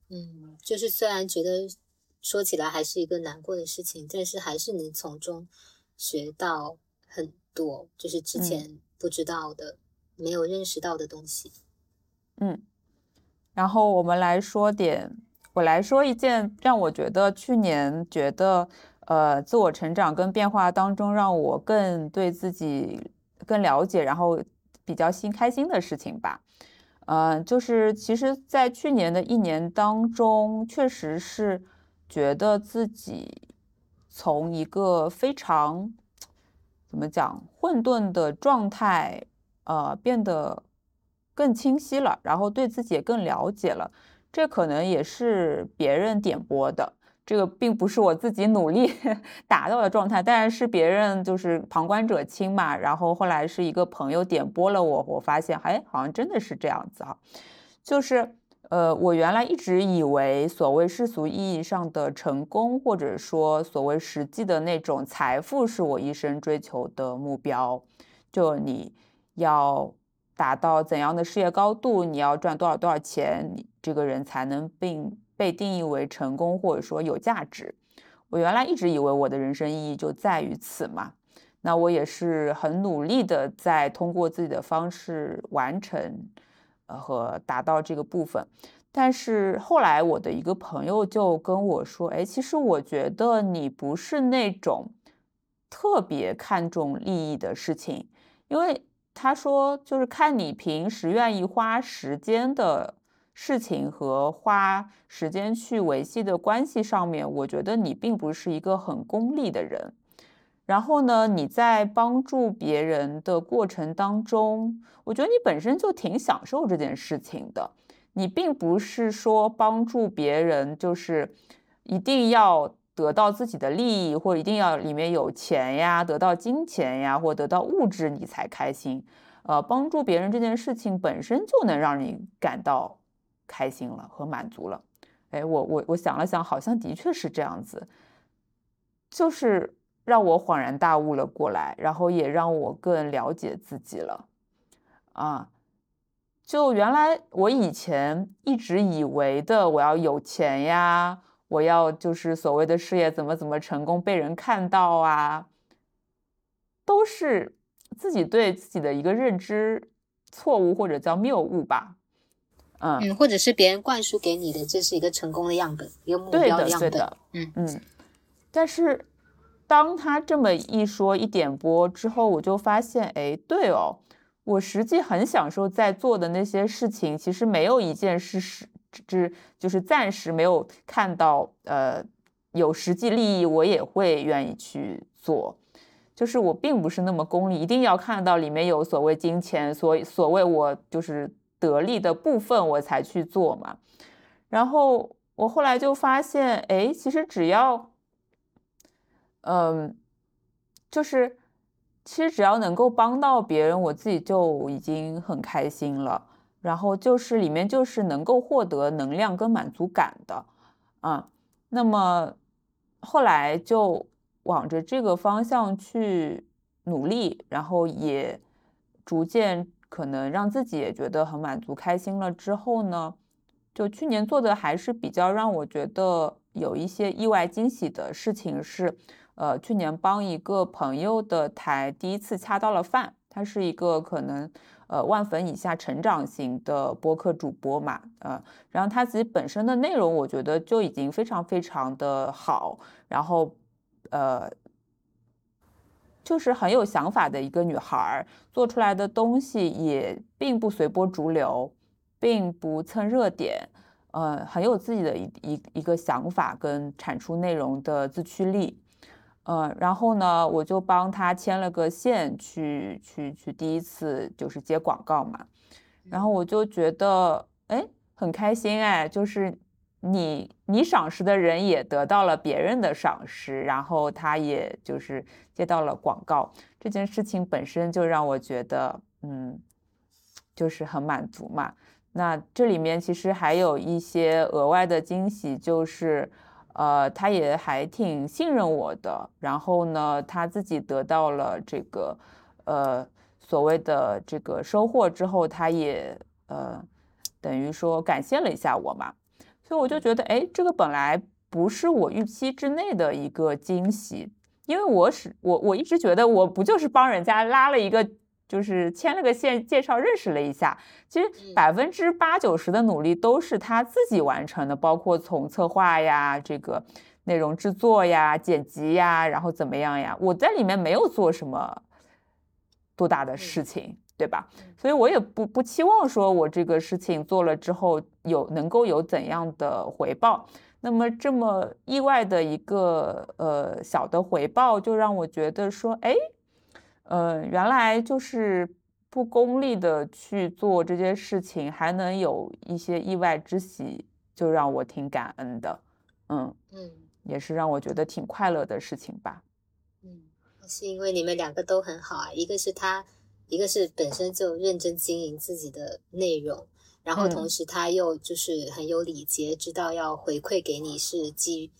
嗯，就是虽然觉得说起来还是一个难过的事情，但是还是能从中学到很多，就是之前。不知道的，没有认识到的东西。嗯，然后我们来说点，我来说一件让我觉得去年觉得呃自我成长跟变化当中，让我更对自己更了解，然后比较心开心的事情吧。嗯，就是其实，在去年的一年当中，确实是觉得自己从一个非常。怎么讲？混沌的状态，呃，变得更清晰了，然后对自己也更了解了。这可能也是别人点拨的，这个并不是我自己努力 达到的状态，但是别人就是旁观者清嘛。然后后来是一个朋友点拨了我，我发现，哎，好像真的是这样子哈，就是。呃，我原来一直以为所谓世俗意义上的成功，或者说所谓实际的那种财富，是我一生追求的目标。就你要达到怎样的事业高度，你要赚多少多少钱，你这个人才能并被定义为成功，或者说有价值。我原来一直以为我的人生意义就在于此嘛。那我也是很努力的在通过自己的方式完成。呃，和达到这个部分，但是后来我的一个朋友就跟我说，哎，其实我觉得你不是那种特别看重利益的事情，因为他说，就是看你平时愿意花时间的事情和花时间去维系的关系上面，我觉得你并不是一个很功利的人。然后呢，你在帮助别人的过程当中，我觉得你本身就挺享受这件事情的。你并不是说帮助别人就是一定要得到自己的利益，或一定要里面有钱呀，得到金钱呀，或得到物质你才开心。呃，帮助别人这件事情本身就能让你感到开心了和满足了。哎，我我我想了想，好像的确是这样子，就是让我恍然大悟了过来，然后也让我更了解自己了。啊，就原来我以前一直以为的，我要有钱呀，我要就是所谓的事业怎么怎么成功，被人看到啊，都是。自己对自己的一个认知错误或者叫谬误吧，嗯，或者是别人灌输给你的，这是一个成功的样本，一个目标的样本，嗯嗯。但是当他这么一说一点播之后，我就发现，哎，对哦，我实际很享受在做的那些事情，其实没有一件事是只就是暂时没有看到，呃，有实际利益，我也会愿意去做。就是我并不是那么功利，一定要看到里面有所谓金钱，所所谓我就是得利的部分，我才去做嘛。然后我后来就发现，哎，其实只要，嗯，就是其实只要能够帮到别人，我自己就已经很开心了。然后就是里面就是能够获得能量跟满足感的，啊，那么后来就。往着这个方向去努力，然后也逐渐可能让自己也觉得很满足、开心了之后呢，就去年做的还是比较让我觉得有一些意外惊喜的事情是，呃，去年帮一个朋友的台第一次掐到了饭，他是一个可能呃万粉以下成长型的播客主播嘛，呃，然后他自己本身的内容我觉得就已经非常非常的好，然后。呃，就是很有想法的一个女孩，做出来的东西也并不随波逐流，并不蹭热点，呃，很有自己的一一一个想法跟产出内容的自驱力，呃，然后呢，我就帮她牵了个线，去去去第一次就是接广告嘛，然后我就觉得哎很开心哎，就是。你你赏识的人也得到了别人的赏识，然后他也就是接到了广告，这件事情本身就让我觉得，嗯，就是很满足嘛。那这里面其实还有一些额外的惊喜，就是，呃，他也还挺信任我的，然后呢，他自己得到了这个，呃，所谓的这个收获之后，他也呃，等于说感谢了一下我嘛。所以我就觉得，哎，这个本来不是我预期之内的一个惊喜，因为我是我我一直觉得我不就是帮人家拉了一个，就是牵了个线，介绍认识了一下。其实百分之八九十的努力都是他自己完成的，包括从策划呀、这个内容制作呀、剪辑呀，然后怎么样呀，我在里面没有做什么多大的事情。对吧？所以我也不不期望说我这个事情做了之后有能够有怎样的回报。那么这么意外的一个呃小的回报，就让我觉得说，哎，呃，原来就是不功利的去做这件事情，还能有一些意外之喜，就让我挺感恩的。嗯嗯，也是让我觉得挺快乐的事情吧。嗯，是因为你们两个都很好啊，一个是他。一个是本身就认真经营自己的内容，然后同时他又就是很有礼节，知道要回馈给你是基于，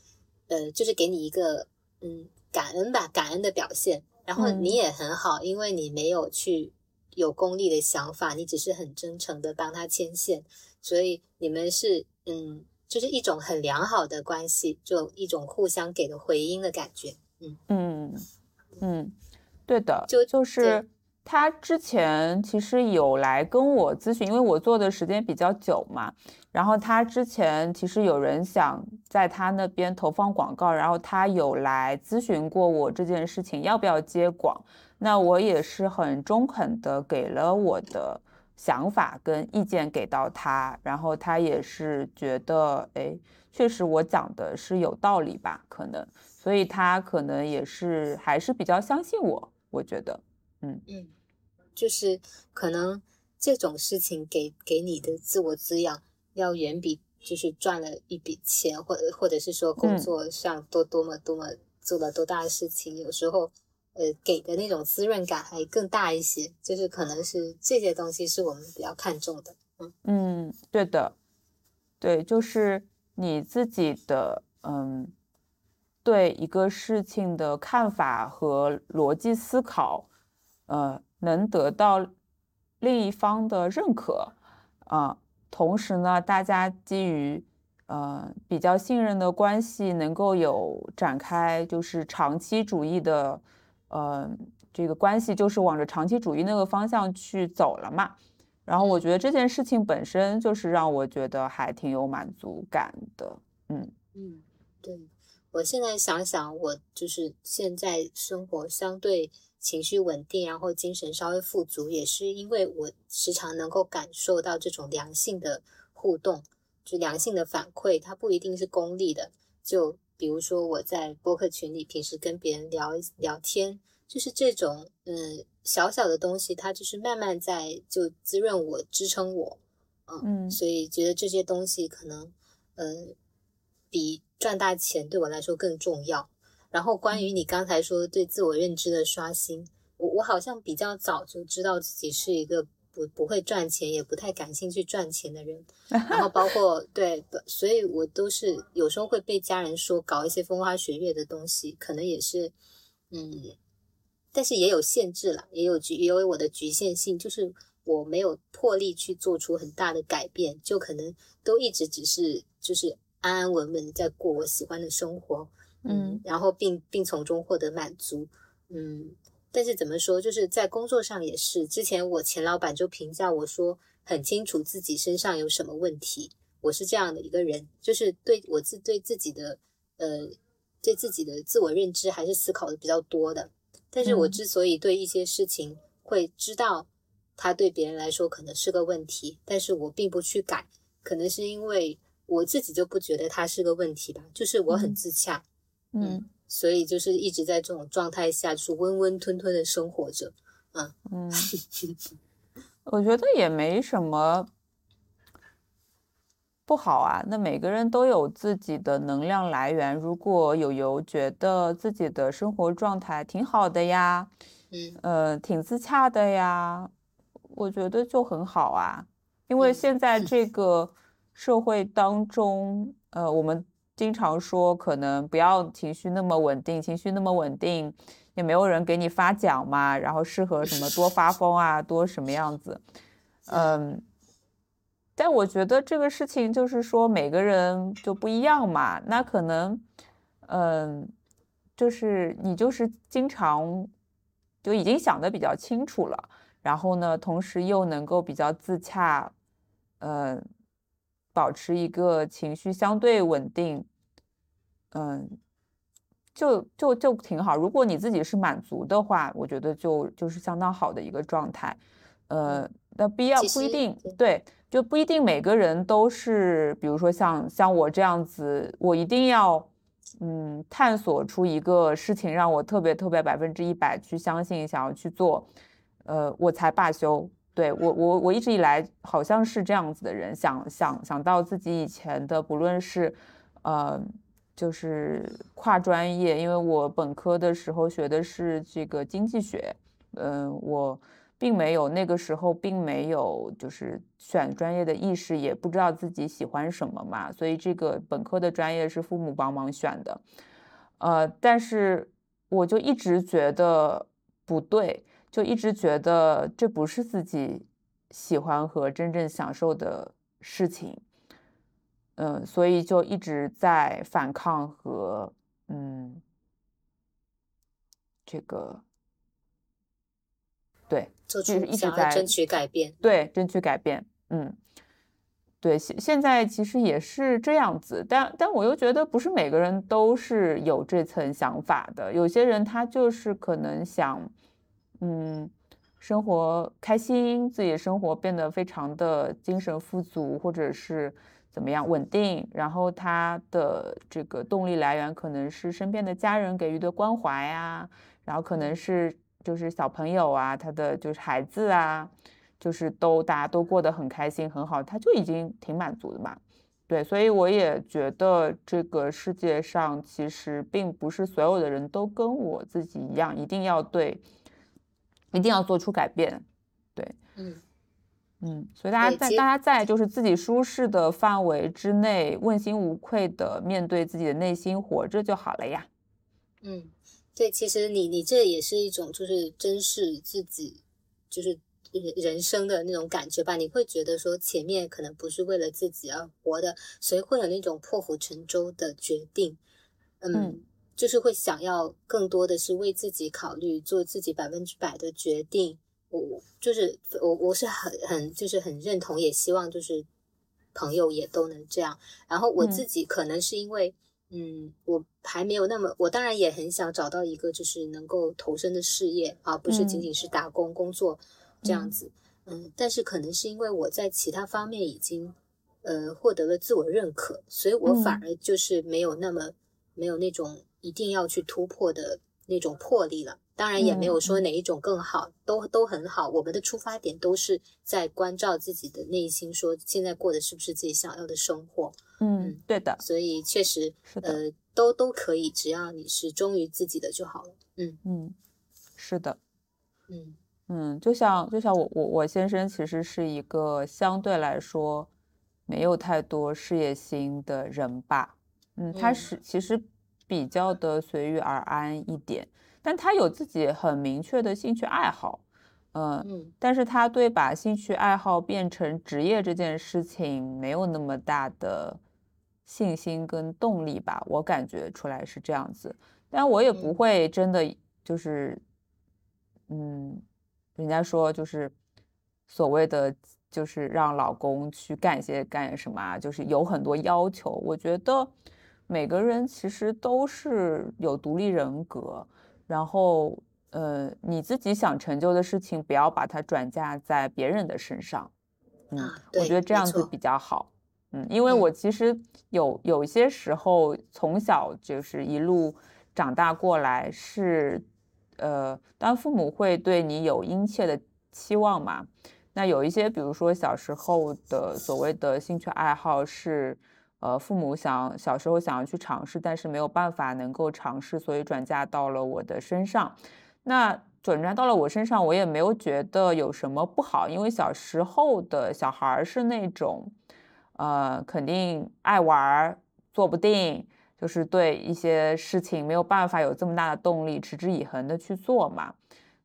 呃，就是给你一个嗯感恩吧，感恩的表现。然后你也很好，因为你没有去有功利的想法，你只是很真诚的帮他牵线，所以你们是嗯，就是一种很良好的关系，就一种互相给的回音的感觉。嗯嗯嗯，对的，就就是。他之前其实有来跟我咨询，因为我做的时间比较久嘛。然后他之前其实有人想在他那边投放广告，然后他有来咨询过我这件事情要不要接广。那我也是很中肯的给了我的想法跟意见给到他，然后他也是觉得，哎，确实我讲的是有道理吧？可能。所以他可能也是还是比较相信我，我觉得，嗯嗯，就是可能这种事情给给你的自我滋养要远比就是赚了一笔钱，或者或者是说工作上多多么多么做了多大的事情，有时候呃给的那种滋润感还更大一些，就是可能是这些东西是我们比较看重的，嗯嗯，对的，对，就是你自己的嗯。对一个事情的看法和逻辑思考，呃，能得到另一方的认可，啊，同时呢，大家基于呃比较信任的关系，能够有展开就是长期主义的，呃，这个关系就是往着长期主义那个方向去走了嘛。然后我觉得这件事情本身就是让我觉得还挺有满足感的，嗯嗯，对。我现在想想，我就是现在生活相对情绪稳定，然后精神稍微富足，也是因为我时常能够感受到这种良性的互动，就良性的反馈，它不一定是功利的。就比如说我在播客群里，平时跟别人聊聊天，就是这种嗯小小的东西，它就是慢慢在就滋润我、支撑我，嗯，所以觉得这些东西可能嗯比。赚大钱对我来说更重要。然后关于你刚才说对自我认知的刷新，我我好像比较早就知道自己是一个不不会赚钱，也不太感兴趣赚钱的人。然后包括对，所以我都是有时候会被家人说搞一些风花雪月的东西，可能也是嗯，但是也有限制了，也有局也有我的局限性，就是我没有魄力去做出很大的改变，就可能都一直只是就是。安安稳稳的在过我喜欢的生活，嗯，然后并并从中获得满足，嗯，但是怎么说，就是在工作上也是，之前我前老板就评价我说，很清楚自己身上有什么问题，我是这样的一个人，就是对我自对自己的，呃，对自己的自我认知还是思考的比较多的，但是我之所以对一些事情会知道，他对别人来说可能是个问题，但是我并不去改，可能是因为。我自己就不觉得它是个问题吧，就是我很自洽，嗯，所以就是一直在这种状态下，就是温温吞吞的生活着，嗯嗯，我觉得也没什么不好啊。那每个人都有自己的能量来源，如果有有觉得自己的生活状态挺好的呀，嗯呃挺自洽的呀，我觉得就很好啊，因为现在这个。社会当中，呃，我们经常说，可能不要情绪那么稳定，情绪那么稳定，也没有人给你发奖嘛。然后适合什么多发疯啊，多什么样子？嗯，但我觉得这个事情就是说，每个人就不一样嘛。那可能，嗯，就是你就是经常就已经想的比较清楚了，然后呢，同时又能够比较自洽，嗯。保持一个情绪相对稳定，嗯，就就就挺好。如果你自己是满足的话，我觉得就就是相当好的一个状态。呃，那必要不一定对，就不一定每个人都是，比如说像像我这样子，我一定要嗯探索出一个事情让我特别特别百分之一百去相信，想要去做，呃，我才罢休。对我，我我一直以来好像是这样子的人，想想想到自己以前的，不论是，呃，就是跨专业，因为我本科的时候学的是这个经济学，嗯，我并没有那个时候并没有就是选专业的意识，也不知道自己喜欢什么嘛，所以这个本科的专业是父母帮忙选的，呃，但是我就一直觉得不对。就一直觉得这不是自己喜欢和真正享受的事情，嗯，所以就一直在反抗和嗯，这个对，就是一直在争取改变，对，争取改变，嗯，对，现现在其实也是这样子，但但我又觉得不是每个人都是有这层想法的，有些人他就是可能想。嗯，生活开心，自己的生活变得非常的精神富足，或者是怎么样稳定，然后他的这个动力来源可能是身边的家人给予的关怀呀，然后可能是就是小朋友啊，他的就是孩子啊，就是都大家都过得很开心很好，他就已经挺满足的嘛。对，所以我也觉得这个世界上其实并不是所有的人都跟我自己一样，一定要对，一定要做出改变。对，嗯。嗯，所以大家在大家在就是自己舒适的范围之内，问心无愧的面对自己的内心活着就好了呀。嗯，对，其实你你这也是一种就是珍视自己，就是人生的那种感觉吧。你会觉得说前面可能不是为了自己而活的，所以会有那种破釜沉舟的决定。嗯，就是会想要更多的是为自己考虑，做自己百分之百的决定。我就是我，我是很很就是很认同，也希望就是朋友也都能这样。然后我自己可能是因为，嗯，我还没有那么，我当然也很想找到一个就是能够投身的事业啊，不是仅仅是打工工作这样子。嗯，但是可能是因为我在其他方面已经呃获得了自我认可，所以我反而就是没有那么没有那种一定要去突破的那种魄力了。当然也没有说哪一种更好，都都很好。我们的出发点都是在关照自己的内心，说现在过的是不是自己想要的生活。嗯，对的。所以确实，呃，都都可以，只要你是忠于自己的就好了。嗯嗯，是的。嗯嗯，就像就像我我我先生其实是一个相对来说没有太多事业心的人吧。嗯，他是其实比较的随遇而安一点。但他有自己很明确的兴趣爱好，嗯，但是他对把兴趣爱好变成职业这件事情没有那么大的信心跟动力吧，我感觉出来是这样子。但我也不会真的就是，嗯，人家说就是所谓的就是让老公去干一些干什么啊，就是有很多要求。我觉得每个人其实都是有独立人格。然后，呃，你自己想成就的事情，不要把它转嫁在别人的身上。嗯，我觉得这样子比较好。嗯，因为我其实有有些时候从小就是一路长大过来，是呃，当父母会对你有殷切的期望嘛。那有一些，比如说小时候的所谓的兴趣爱好是。呃，父母想小时候想要去尝试，但是没有办法能够尝试，所以转嫁到了我的身上。那转嫁到了我身上，我也没有觉得有什么不好，因为小时候的小孩是那种，呃，肯定爱玩，坐不定，就是对一些事情没有办法有这么大的动力，持之以恒的去做嘛。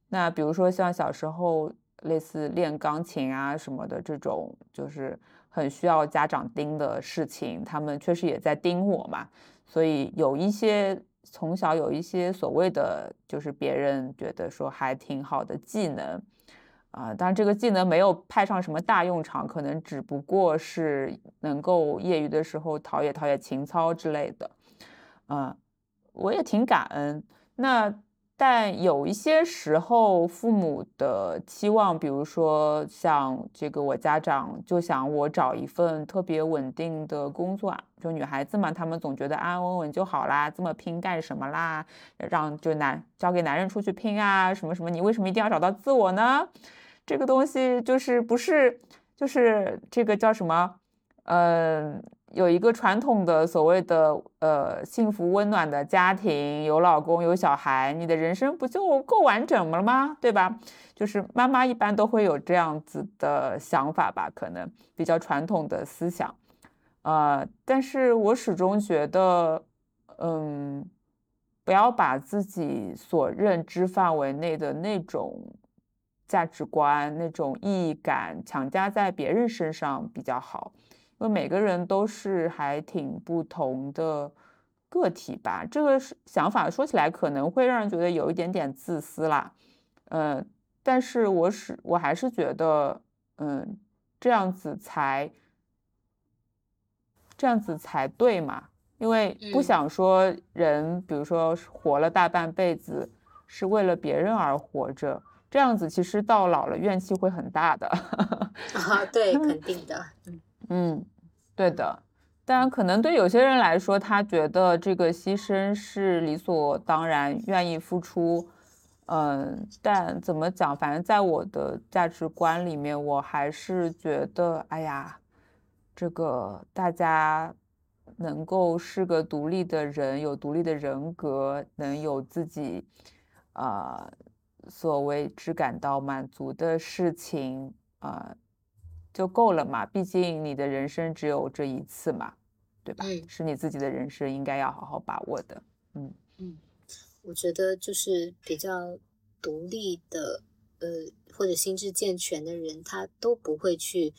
那比如说像小时候类似练钢琴啊什么的这种，就是。很需要家长盯的事情，他们确实也在盯我嘛，所以有一些从小有一些所谓的，就是别人觉得说还挺好的技能，啊，当然这个技能没有派上什么大用场，可能只不过是能够业余的时候陶冶陶冶情操之类的，嗯，我也挺感恩。那。但有一些时候，父母的期望，比如说像这个，我家长就想我找一份特别稳定的工作，就女孩子嘛，她们总觉得安安稳稳就好啦，这么拼干什么啦？让就男交给男人出去拼啊，什么什么？你为什么一定要找到自我呢？这个东西就是不是就是这个叫什么？嗯。有一个传统的所谓的呃幸福温暖的家庭，有老公有小孩，你的人生不就够完整了吗？对吧？就是妈妈一般都会有这样子的想法吧，可能比较传统的思想。呃，但是我始终觉得，嗯，不要把自己所认知范围内的那种价值观、那种意义感强加在别人身上比较好。因为每个人都是还挺不同的个体吧，这个是想法说起来可能会让人觉得有一点点自私啦，呃，但是我是我还是觉得，嗯，这样子才这样子才对嘛，因为不想说人，比如说活了大半辈子是为了别人而活着，这样子其实到老了怨气会很大的。啊，对，肯定的，嗯。嗯，对的。当然，可能对有些人来说，他觉得这个牺牲是理所当然，愿意付出。嗯，但怎么讲，反正在我的价值观里面，我还是觉得，哎呀，这个大家能够是个独立的人，有独立的人格，能有自己啊所为之感到满足的事情啊。就够了嘛，毕竟你的人生只有这一次嘛，对吧？嗯，是你自己的人生，应该要好好把握的。嗯嗯，我觉得就是比较独立的，呃，或者心智健全的人，他都不会去，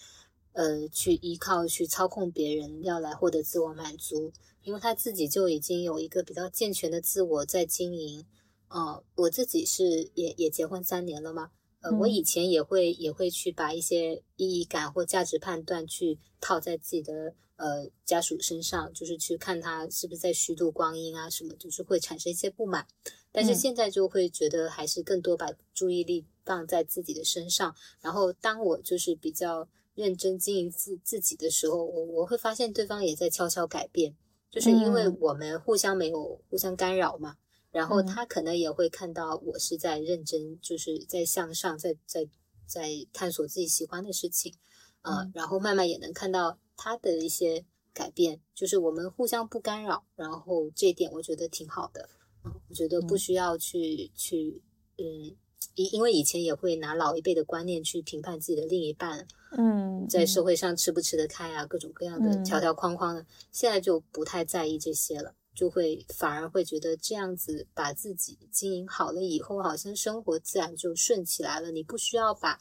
呃，去依靠去操控别人要来获得自我满足，因为他自己就已经有一个比较健全的自我在经营。哦，我自己是也也结婚三年了嘛。呃，我以前也会也会去把一些意义感或价值判断去套在自己的呃家属身上，就是去看他是不是在虚度光阴啊什么，就是会产生一些不满。但是现在就会觉得还是更多把注意力放在自己的身上。然后当我就是比较认真经营自自己的时候，我我会发现对方也在悄悄改变，就是因为我们互相没有互相干扰嘛。然后他可能也会看到我是在认真，就是在向上，在在在探索自己喜欢的事情，啊，然后慢慢也能看到他的一些改变，就是我们互相不干扰，然后这一点我觉得挺好的，嗯，我觉得不需要去去，嗯，因因为以前也会拿老一辈的观念去评判自己的另一半，嗯，在社会上吃不吃得开啊，各种各样的条条框框的，现在就不太在意这些了。就会反而会觉得这样子把自己经营好了以后，好像生活自然就顺起来了。你不需要把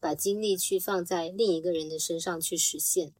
把精力去放在另一个人的身上去实现。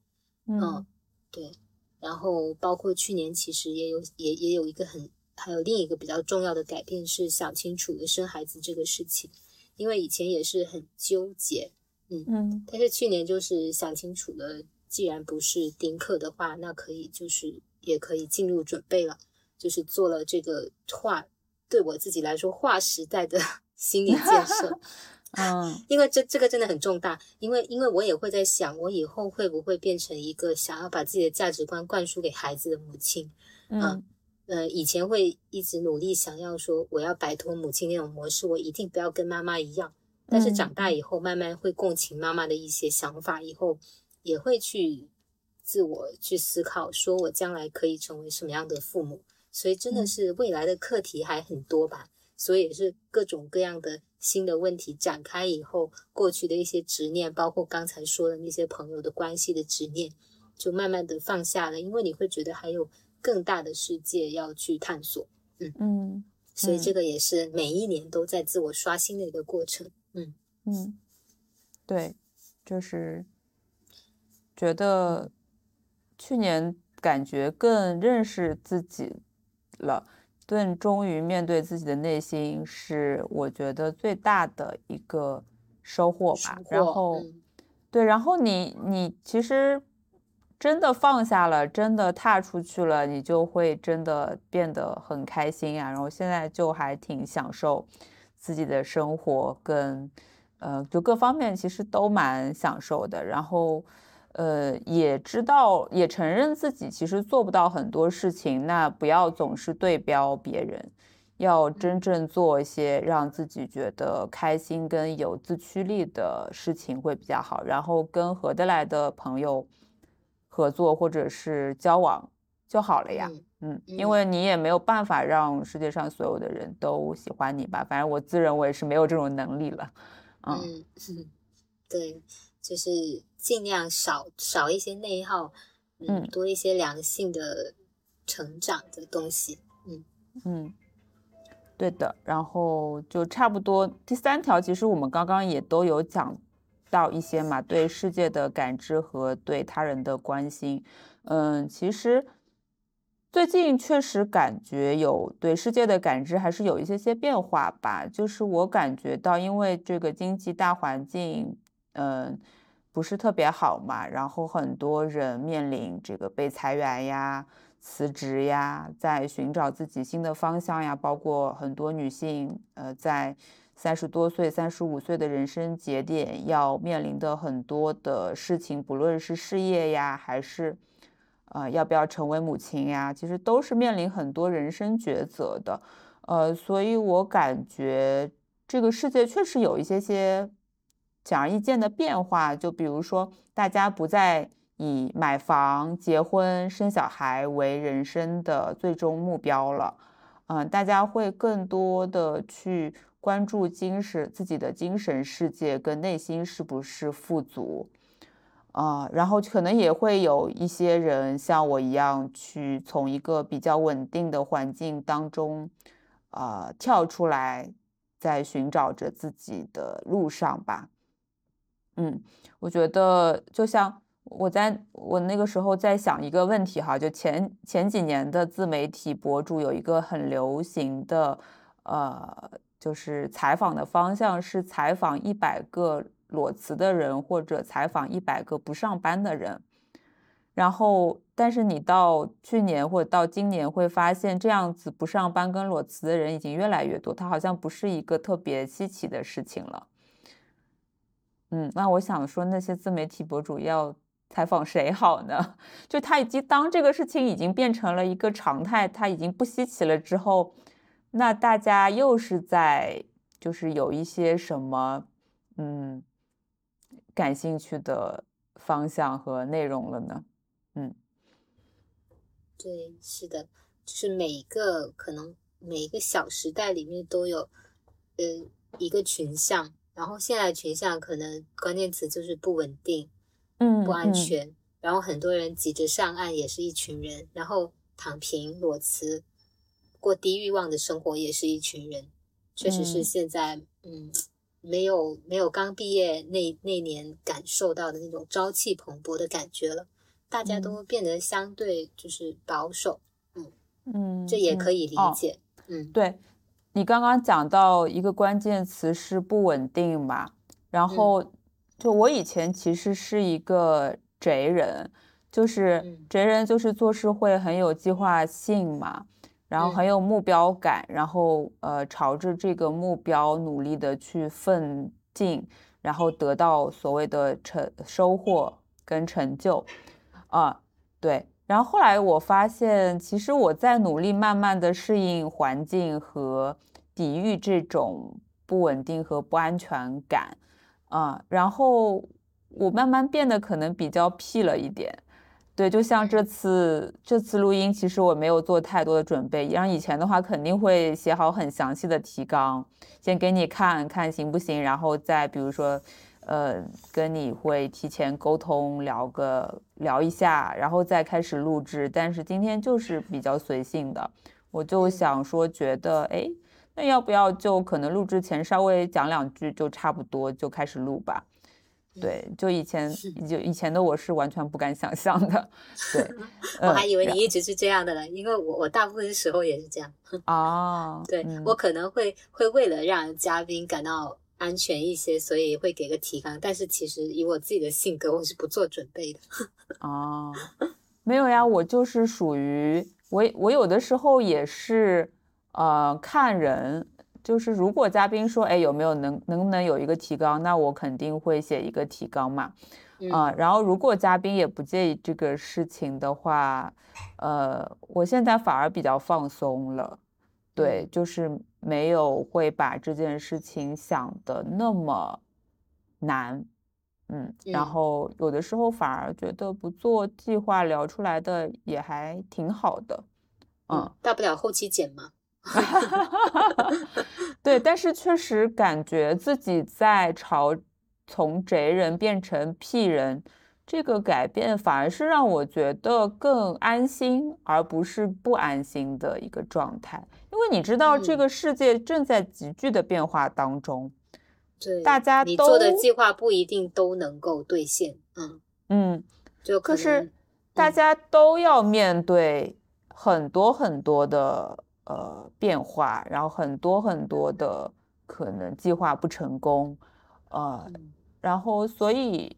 嗯，对。然后包括去年其实也有也也有一个很还有另一个比较重要的改变是想清楚了生孩子这个事情，因为以前也是很纠结。嗯嗯。但是去年就是想清楚了，既然不是丁克的话，那可以就是。也可以进入准备了，就是做了这个划，对我自己来说划时代的 心理建设。嗯，因为这这个真的很重大，因为因为我也会在想，我以后会不会变成一个想要把自己的价值观灌输给孩子的母亲？嗯，呃，以前会一直努力想要说，我要摆脱母亲那种模式，我一定不要跟妈妈一样。但是长大以后，慢慢会共情妈妈的一些想法，以后也会去。自我去思考，说我将来可以成为什么样的父母，所以真的是未来的课题还很多吧。所以也是各种各样的新的问题展开以后，过去的一些执念，包括刚才说的那些朋友的关系的执念，就慢慢的放下了。因为你会觉得还有更大的世界要去探索。嗯嗯，所以这个也是每一年都在自我刷新的一个过程。嗯嗯，对，就是觉得。去年感觉更认识自己了，更终于面对自己的内心，是我觉得最大的一个收获吧。然后，对，然后你你其实真的放下了，真的踏出去了，你就会真的变得很开心呀。然后现在就还挺享受自己的生活，跟呃，就各方面其实都蛮享受的。然后。呃，也知道，也承认自己其实做不到很多事情，那不要总是对标别人，要真正做一些让自己觉得开心跟有自驱力的事情会比较好。然后跟合得来的朋友合作或者是交往就好了呀。嗯，因为你也没有办法让世界上所有的人都喜欢你吧。反正我自认为是没有这种能力了。嗯，对，就是。尽量少少一些内耗，嗯，多一些良性的成长的东西，嗯嗯，对的。然后就差不多第三条，其实我们刚刚也都有讲到一些嘛，对世界的感知和对他人的关心。嗯，其实最近确实感觉有对世界的感知还是有一些些变化吧。就是我感觉到，因为这个经济大环境，嗯。不是特别好嘛，然后很多人面临这个被裁员呀、辞职呀，在寻找自己新的方向呀，包括很多女性，呃，在三十多岁、三十五岁的人生节点要面临的很多的事情，不论是事业呀，还是呃要不要成为母亲呀，其实都是面临很多人生抉择的。呃，所以我感觉这个世界确实有一些些显而易见的变化，就比如说大家不再以买房、结婚、生小孩为人生的最终目标了。嗯，大家会更多的去关注精神自己的精神世界跟内心是不是富足，啊，然后可能也会有一些人像我一样去从一个比较稳定的环境当中，啊，跳出来，在寻找着自己的路上吧。嗯，我觉得就像。我在我那个时候在想一个问题哈，就前前几年的自媒体博主有一个很流行的，呃，就是采访的方向是采访一百个裸辞的人或者采访一百个不上班的人，然后但是你到去年或者到今年会发现这样子不上班跟裸辞的人已经越来越多，它好像不是一个特别稀奇的事情了。嗯，那我想说那些自媒体博主要。采访谁好呢？就他已经当这个事情已经变成了一个常态，他已经不稀奇了之后，那大家又是在就是有一些什么嗯感兴趣的方向和内容了呢？嗯，对，是的，就是每一个可能每一个小时代里面都有呃一个群像，然后现在群像可能关键词就是不稳定。嗯，不安全，然后很多人急着上岸，也是一群人；然后躺平、裸辞、过低欲望的生活，也是一群人。确实是现在，嗯，没有没有刚毕业那那年感受到的那种朝气蓬勃的感觉了。大家都变得相对就是保守，嗯嗯，这也可以理解。嗯，对，你刚刚讲到一个关键词是不稳定嘛，然后。就我以前其实是一个贼人，就是贼人就是做事会很有计划性嘛，然后很有目标感，然后呃朝着这个目标努力的去奋进，然后得到所谓的成收获跟成就，啊对，然后后来我发现其实我在努力慢慢的适应环境和抵御这种不稳定和不安全感。啊，然后我慢慢变得可能比较屁了一点，对，就像这次这次录音，其实我没有做太多的准备，像以前的话肯定会写好很详细的提纲，先给你看看行不行，然后再比如说，呃，跟你会提前沟通聊个聊一下，然后再开始录制。但是今天就是比较随性的，我就想说，觉得哎。那要不要就可能录制前稍微讲两句就差不多就开始录吧？对，就以前就以前的我是完全不敢想象的。对，我还以为你一直是这样的呢，因为我我大部分时候也是这样。哦，对我可能会会为了让嘉宾感到安全一些，所以会给个提纲。但是其实以我自己的性格，我是不做准备的。哦，没有呀，我就是属于我我有的时候也是。呃，看人，就是如果嘉宾说，哎，有没有能能不能有一个提纲，那我肯定会写一个提纲嘛。啊，然后如果嘉宾也不介意这个事情的话，呃，我现在反而比较放松了，对，就是没有会把这件事情想的那么难，嗯，然后有的时候反而觉得不做计划聊出来的也还挺好的，嗯，大不了后期剪嘛。哈哈哈！对，但是确实感觉自己在朝从贼人变成屁人，这个改变反而是让我觉得更安心，而不是不安心的一个状态。因为你知道，这个世界正在急剧的变化当中，对，大家你做的计划不一定都能够兑现。嗯嗯，就可是大家都要面对很多很多的。呃，变化，然后很多很多的可能计划不成功，呃，然后所以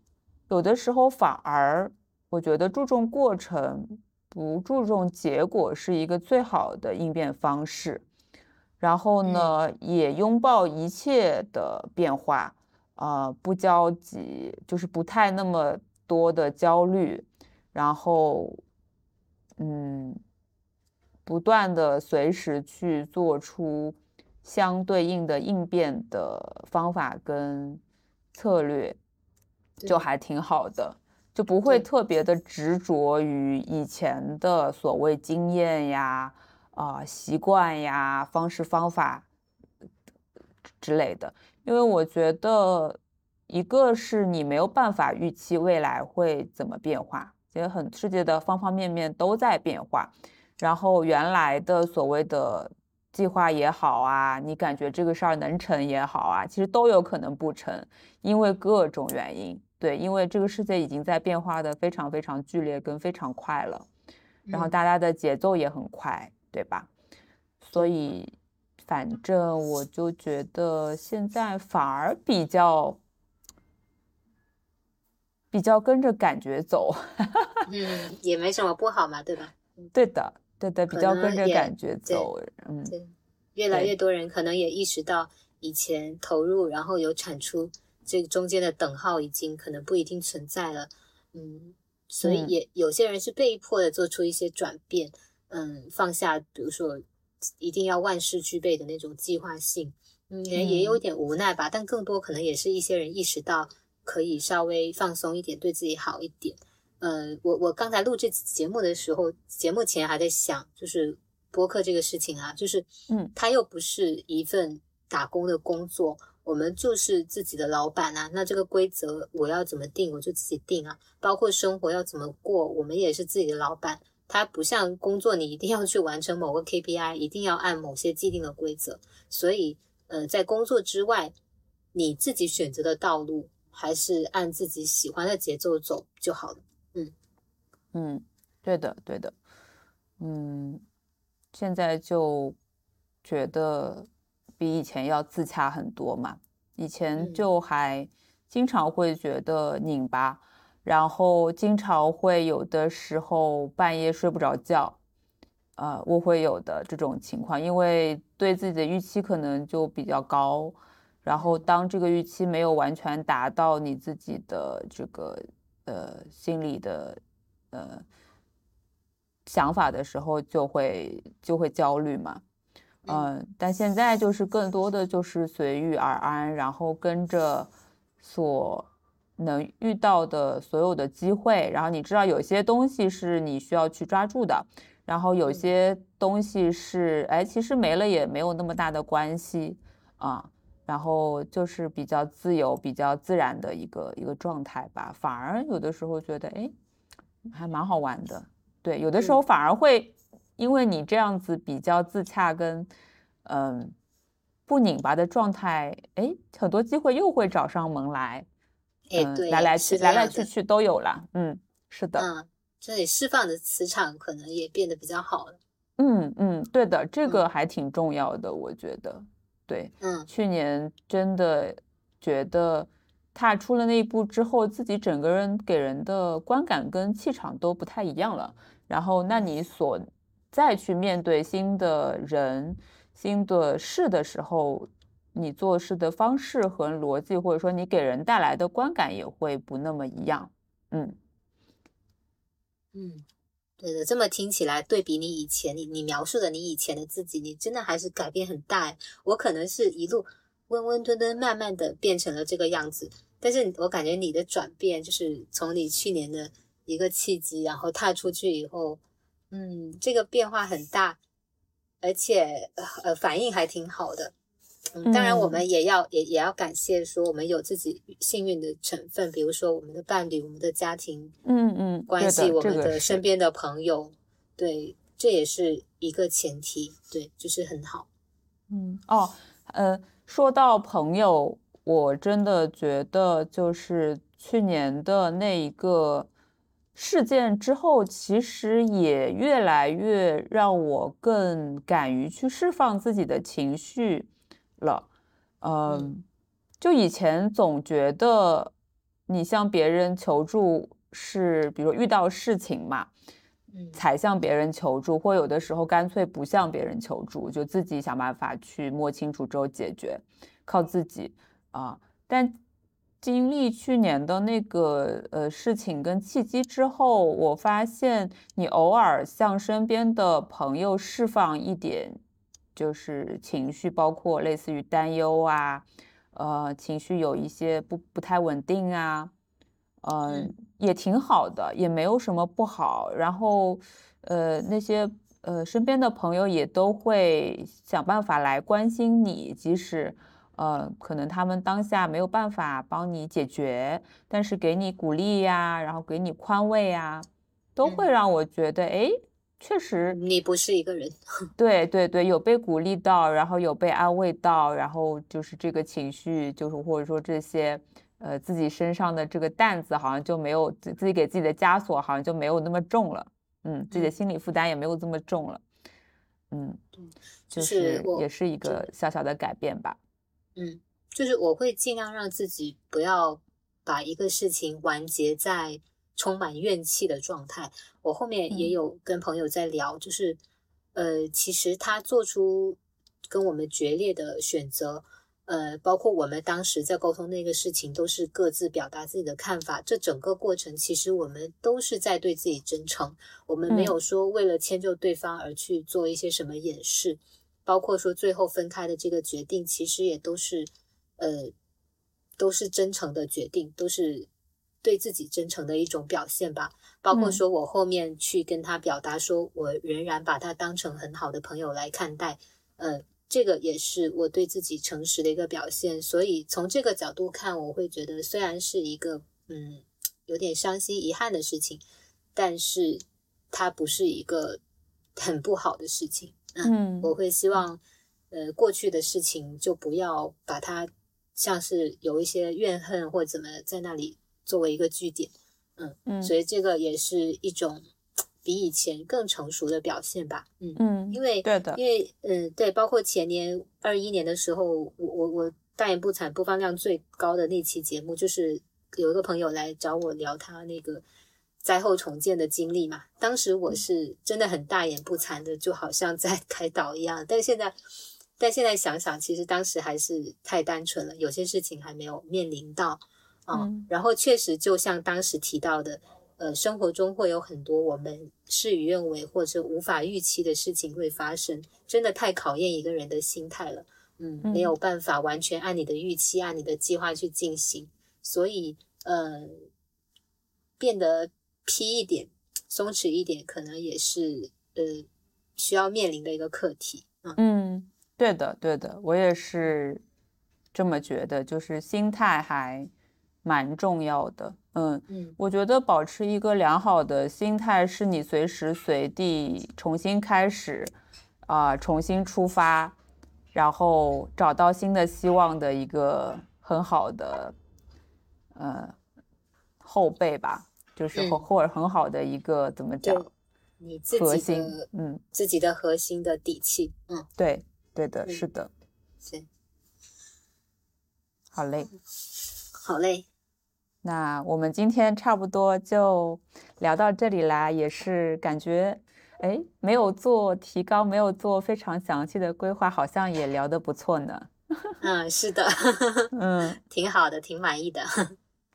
有的时候反而我觉得注重过程，不注重结果是一个最好的应变方式。然后呢，也拥抱一切的变化，呃，不焦急，就是不太那么多的焦虑，然后，嗯，不断的随时去做出相对应的应变的方法跟策略，就还挺好的，就不会特别的执着于以前的所谓经验呀。啊，习惯呀，方式方法之类的，因为我觉得，一个是你没有办法预期未来会怎么变化，其实很世界的方方面面都在变化，然后原来的所谓的计划也好啊，你感觉这个事儿能成也好啊，其实都有可能不成，因为各种原因，对，因为这个世界已经在变化的非常非常剧烈跟非常快了，然后大家的节奏也很快。对吧？所以，反正我就觉得现在反而比较比较跟着感觉走，嗯，也没什么不好嘛，对吧？对的，对的，比较跟着感觉走，嗯，对，越来越多人可能也意识到以前投入然后有产出这个中间的等号已经可能不一定存在了，嗯，所以也有些人是被迫的做出一些转变。嗯，放下，比如说一定要万事俱备的那种计划性，嗯，也有点无奈吧。但更多可能也是一些人意识到可以稍微放松一点，对自己好一点。呃，我我刚才录这节目的时候，节目前还在想，就是播客这个事情啊，就是嗯，它又不是一份打工的工作，我们就是自己的老板啊。那这个规则我要怎么定，我就自己定啊。包括生活要怎么过，我们也是自己的老板。它不像工作，你一定要去完成某个 KPI，一定要按某些既定的规则。所以，呃，在工作之外，你自己选择的道路，还是按自己喜欢的节奏走就好了。嗯嗯，对的对的。嗯，现在就觉得比以前要自洽很多嘛。以前就还经常会觉得拧巴。然后经常会有的时候半夜睡不着觉，呃，我会有的这种情况，因为对自己的预期可能就比较高，然后当这个预期没有完全达到你自己的这个呃心理的呃想法的时候，就会就会焦虑嘛，嗯，但现在就是更多的就是随遇而安，然后跟着所。能遇到的所有的机会，然后你知道有些东西是你需要去抓住的，然后有些东西是，哎，其实没了也没有那么大的关系啊，然后就是比较自由、比较自然的一个一个状态吧。反而有的时候觉得，哎，还蛮好玩的。对，有的时候反而会因为你这样子比较自洽跟嗯不拧巴的状态，哎，很多机会又会找上门来。哎，对，来来去来来去去都有了，嗯，是的，嗯，这里释放的磁场可能也变得比较好了，嗯嗯，对的，这个。还挺重要的，我觉得，对，嗯，去年真的觉得踏出了那一步之后，自己整个人给人的观感跟气场都不太一样了，然后那你所再去面对新的人、新的事的时候。你做事的方式和逻辑，或者说你给人带来的观感也会不那么一样。嗯嗯，对的，这么听起来，对比你以前，你你描述的你以前的自己，你真的还是改变很大。我可能是一路温温吞吞，慢慢的变成了这个样子，但是我感觉你的转变，就是从你去年的一个契机，然后踏出去以后，嗯，这个变化很大，而且呃反应还挺好的。嗯当然，我们也要也也要感谢说，我们有自己幸运的成分，比如说我们的伴侣、我们的家庭，嗯嗯，关系，我们的身边的朋友，对，这也是一个前提，对，就是很好。嗯哦，呃，说到朋友，我真的觉得就是去年的那一个事件之后，其实也越来越让我更敢于去释放自己的情绪。了，嗯，就以前总觉得你向别人求助是，比如遇到事情嘛，才向别人求助，或有的时候干脆不向别人求助，就自己想办法去摸清楚之后解决，靠自己啊。但经历去年的那个呃事情跟契机之后，我发现你偶尔向身边的朋友释放一点，就是情绪，包括类似于担忧啊，呃，情绪有一些不不太稳定啊。嗯，也挺好的，也没有什么不好。然后，呃，那些呃身边的朋友也都会想办法来关心你，即使呃可能他们当下没有办法帮你解决，但是给你鼓励呀，然后给你宽慰呀，都会让我觉得，哎，确实你不是一个人。对对对，有被鼓励到，然后有被安慰到，然后就是这个情绪，就是或者说这些。呃，自己身上的这个担子好像就没有自自己给自己的枷锁好像就没有那么重了，嗯，自己的心理负担也没有这么重了，嗯，就是也是一个小小的改变吧，嗯，就是我会尽量让自己不要把一个事情完结在充满怨气的状态。我后面也有跟朋友在聊，就是呃，其实他做出跟我们决裂的选择。呃，包括我们当时在沟通那个事情，都是各自表达自己的看法。这整个过程，其实我们都是在对自己真诚。我们没有说为了迁就对方而去做一些什么掩饰。包括说最后分开的这个决定，其实也都是，呃，都是真诚的决定，都是对自己真诚的一种表现吧。包括说我后面去跟他表达，说我仍然把他当成很好的朋友来看待，呃。这个也是我对自己诚实的一个表现，所以从这个角度看，我会觉得虽然是一个嗯有点伤心遗憾的事情，但是它不是一个很不好的事情。嗯，我会希望呃过去的事情就不要把它像是有一些怨恨或怎么在那里作为一个据点。嗯嗯，所以这个也是一种。比以前更成熟的表现吧，嗯嗯，因为对的，因为嗯对，包括前年二一年的时候，我我我大言不惭播放量最高的那期节目，就是有一个朋友来找我聊他那个灾后重建的经历嘛，当时我是真的很大言不惭的，就好像在 开导一样，但现在但现在想想，其实当时还是太单纯了，有些事情还没有面临到，嗯，然后确实就像当时提到的。呃，生活中会有很多我们事与愿违或者无法预期的事情会发生，真的太考验一个人的心态了。嗯，没有办法完全按你的预期、按你的计划去进行，所以呃，变得批一点、松弛一点，可能也是呃需要面临的一个课题。嗯，对的，对的，我也是这么觉得，就是心态还蛮重要的。嗯嗯，我觉得保持一个良好的心态，是你随时随地重新开始，啊，重新出发，然后找到新的希望的一个很好的，呃，后背吧，就是或或者很好的一个怎么讲？你自己的嗯，自己的核心的底气。嗯，对，对的，是的。行，好嘞，好嘞。那我们今天差不多就聊到这里啦，也是感觉，哎，没有做提高，没有做非常详细的规划，好像也聊得不错呢。嗯，是的，嗯，挺好的，挺满意的。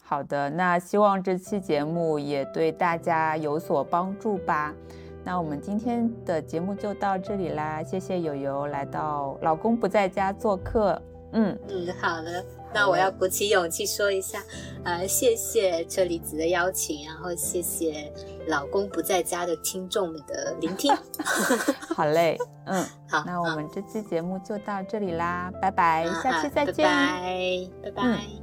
好的，那希望这期节目也对大家有所帮助吧。那我们今天的节目就到这里啦，谢谢友友来到老公不在家做客。嗯嗯，好的。那我要鼓起勇气说一下，呃，谢谢车厘子的邀请，然后谢谢老公不在家的听众们的聆听。好嘞，嗯，好，那我们这期节目就到这里啦，拜拜，下期再见，拜拜，拜拜。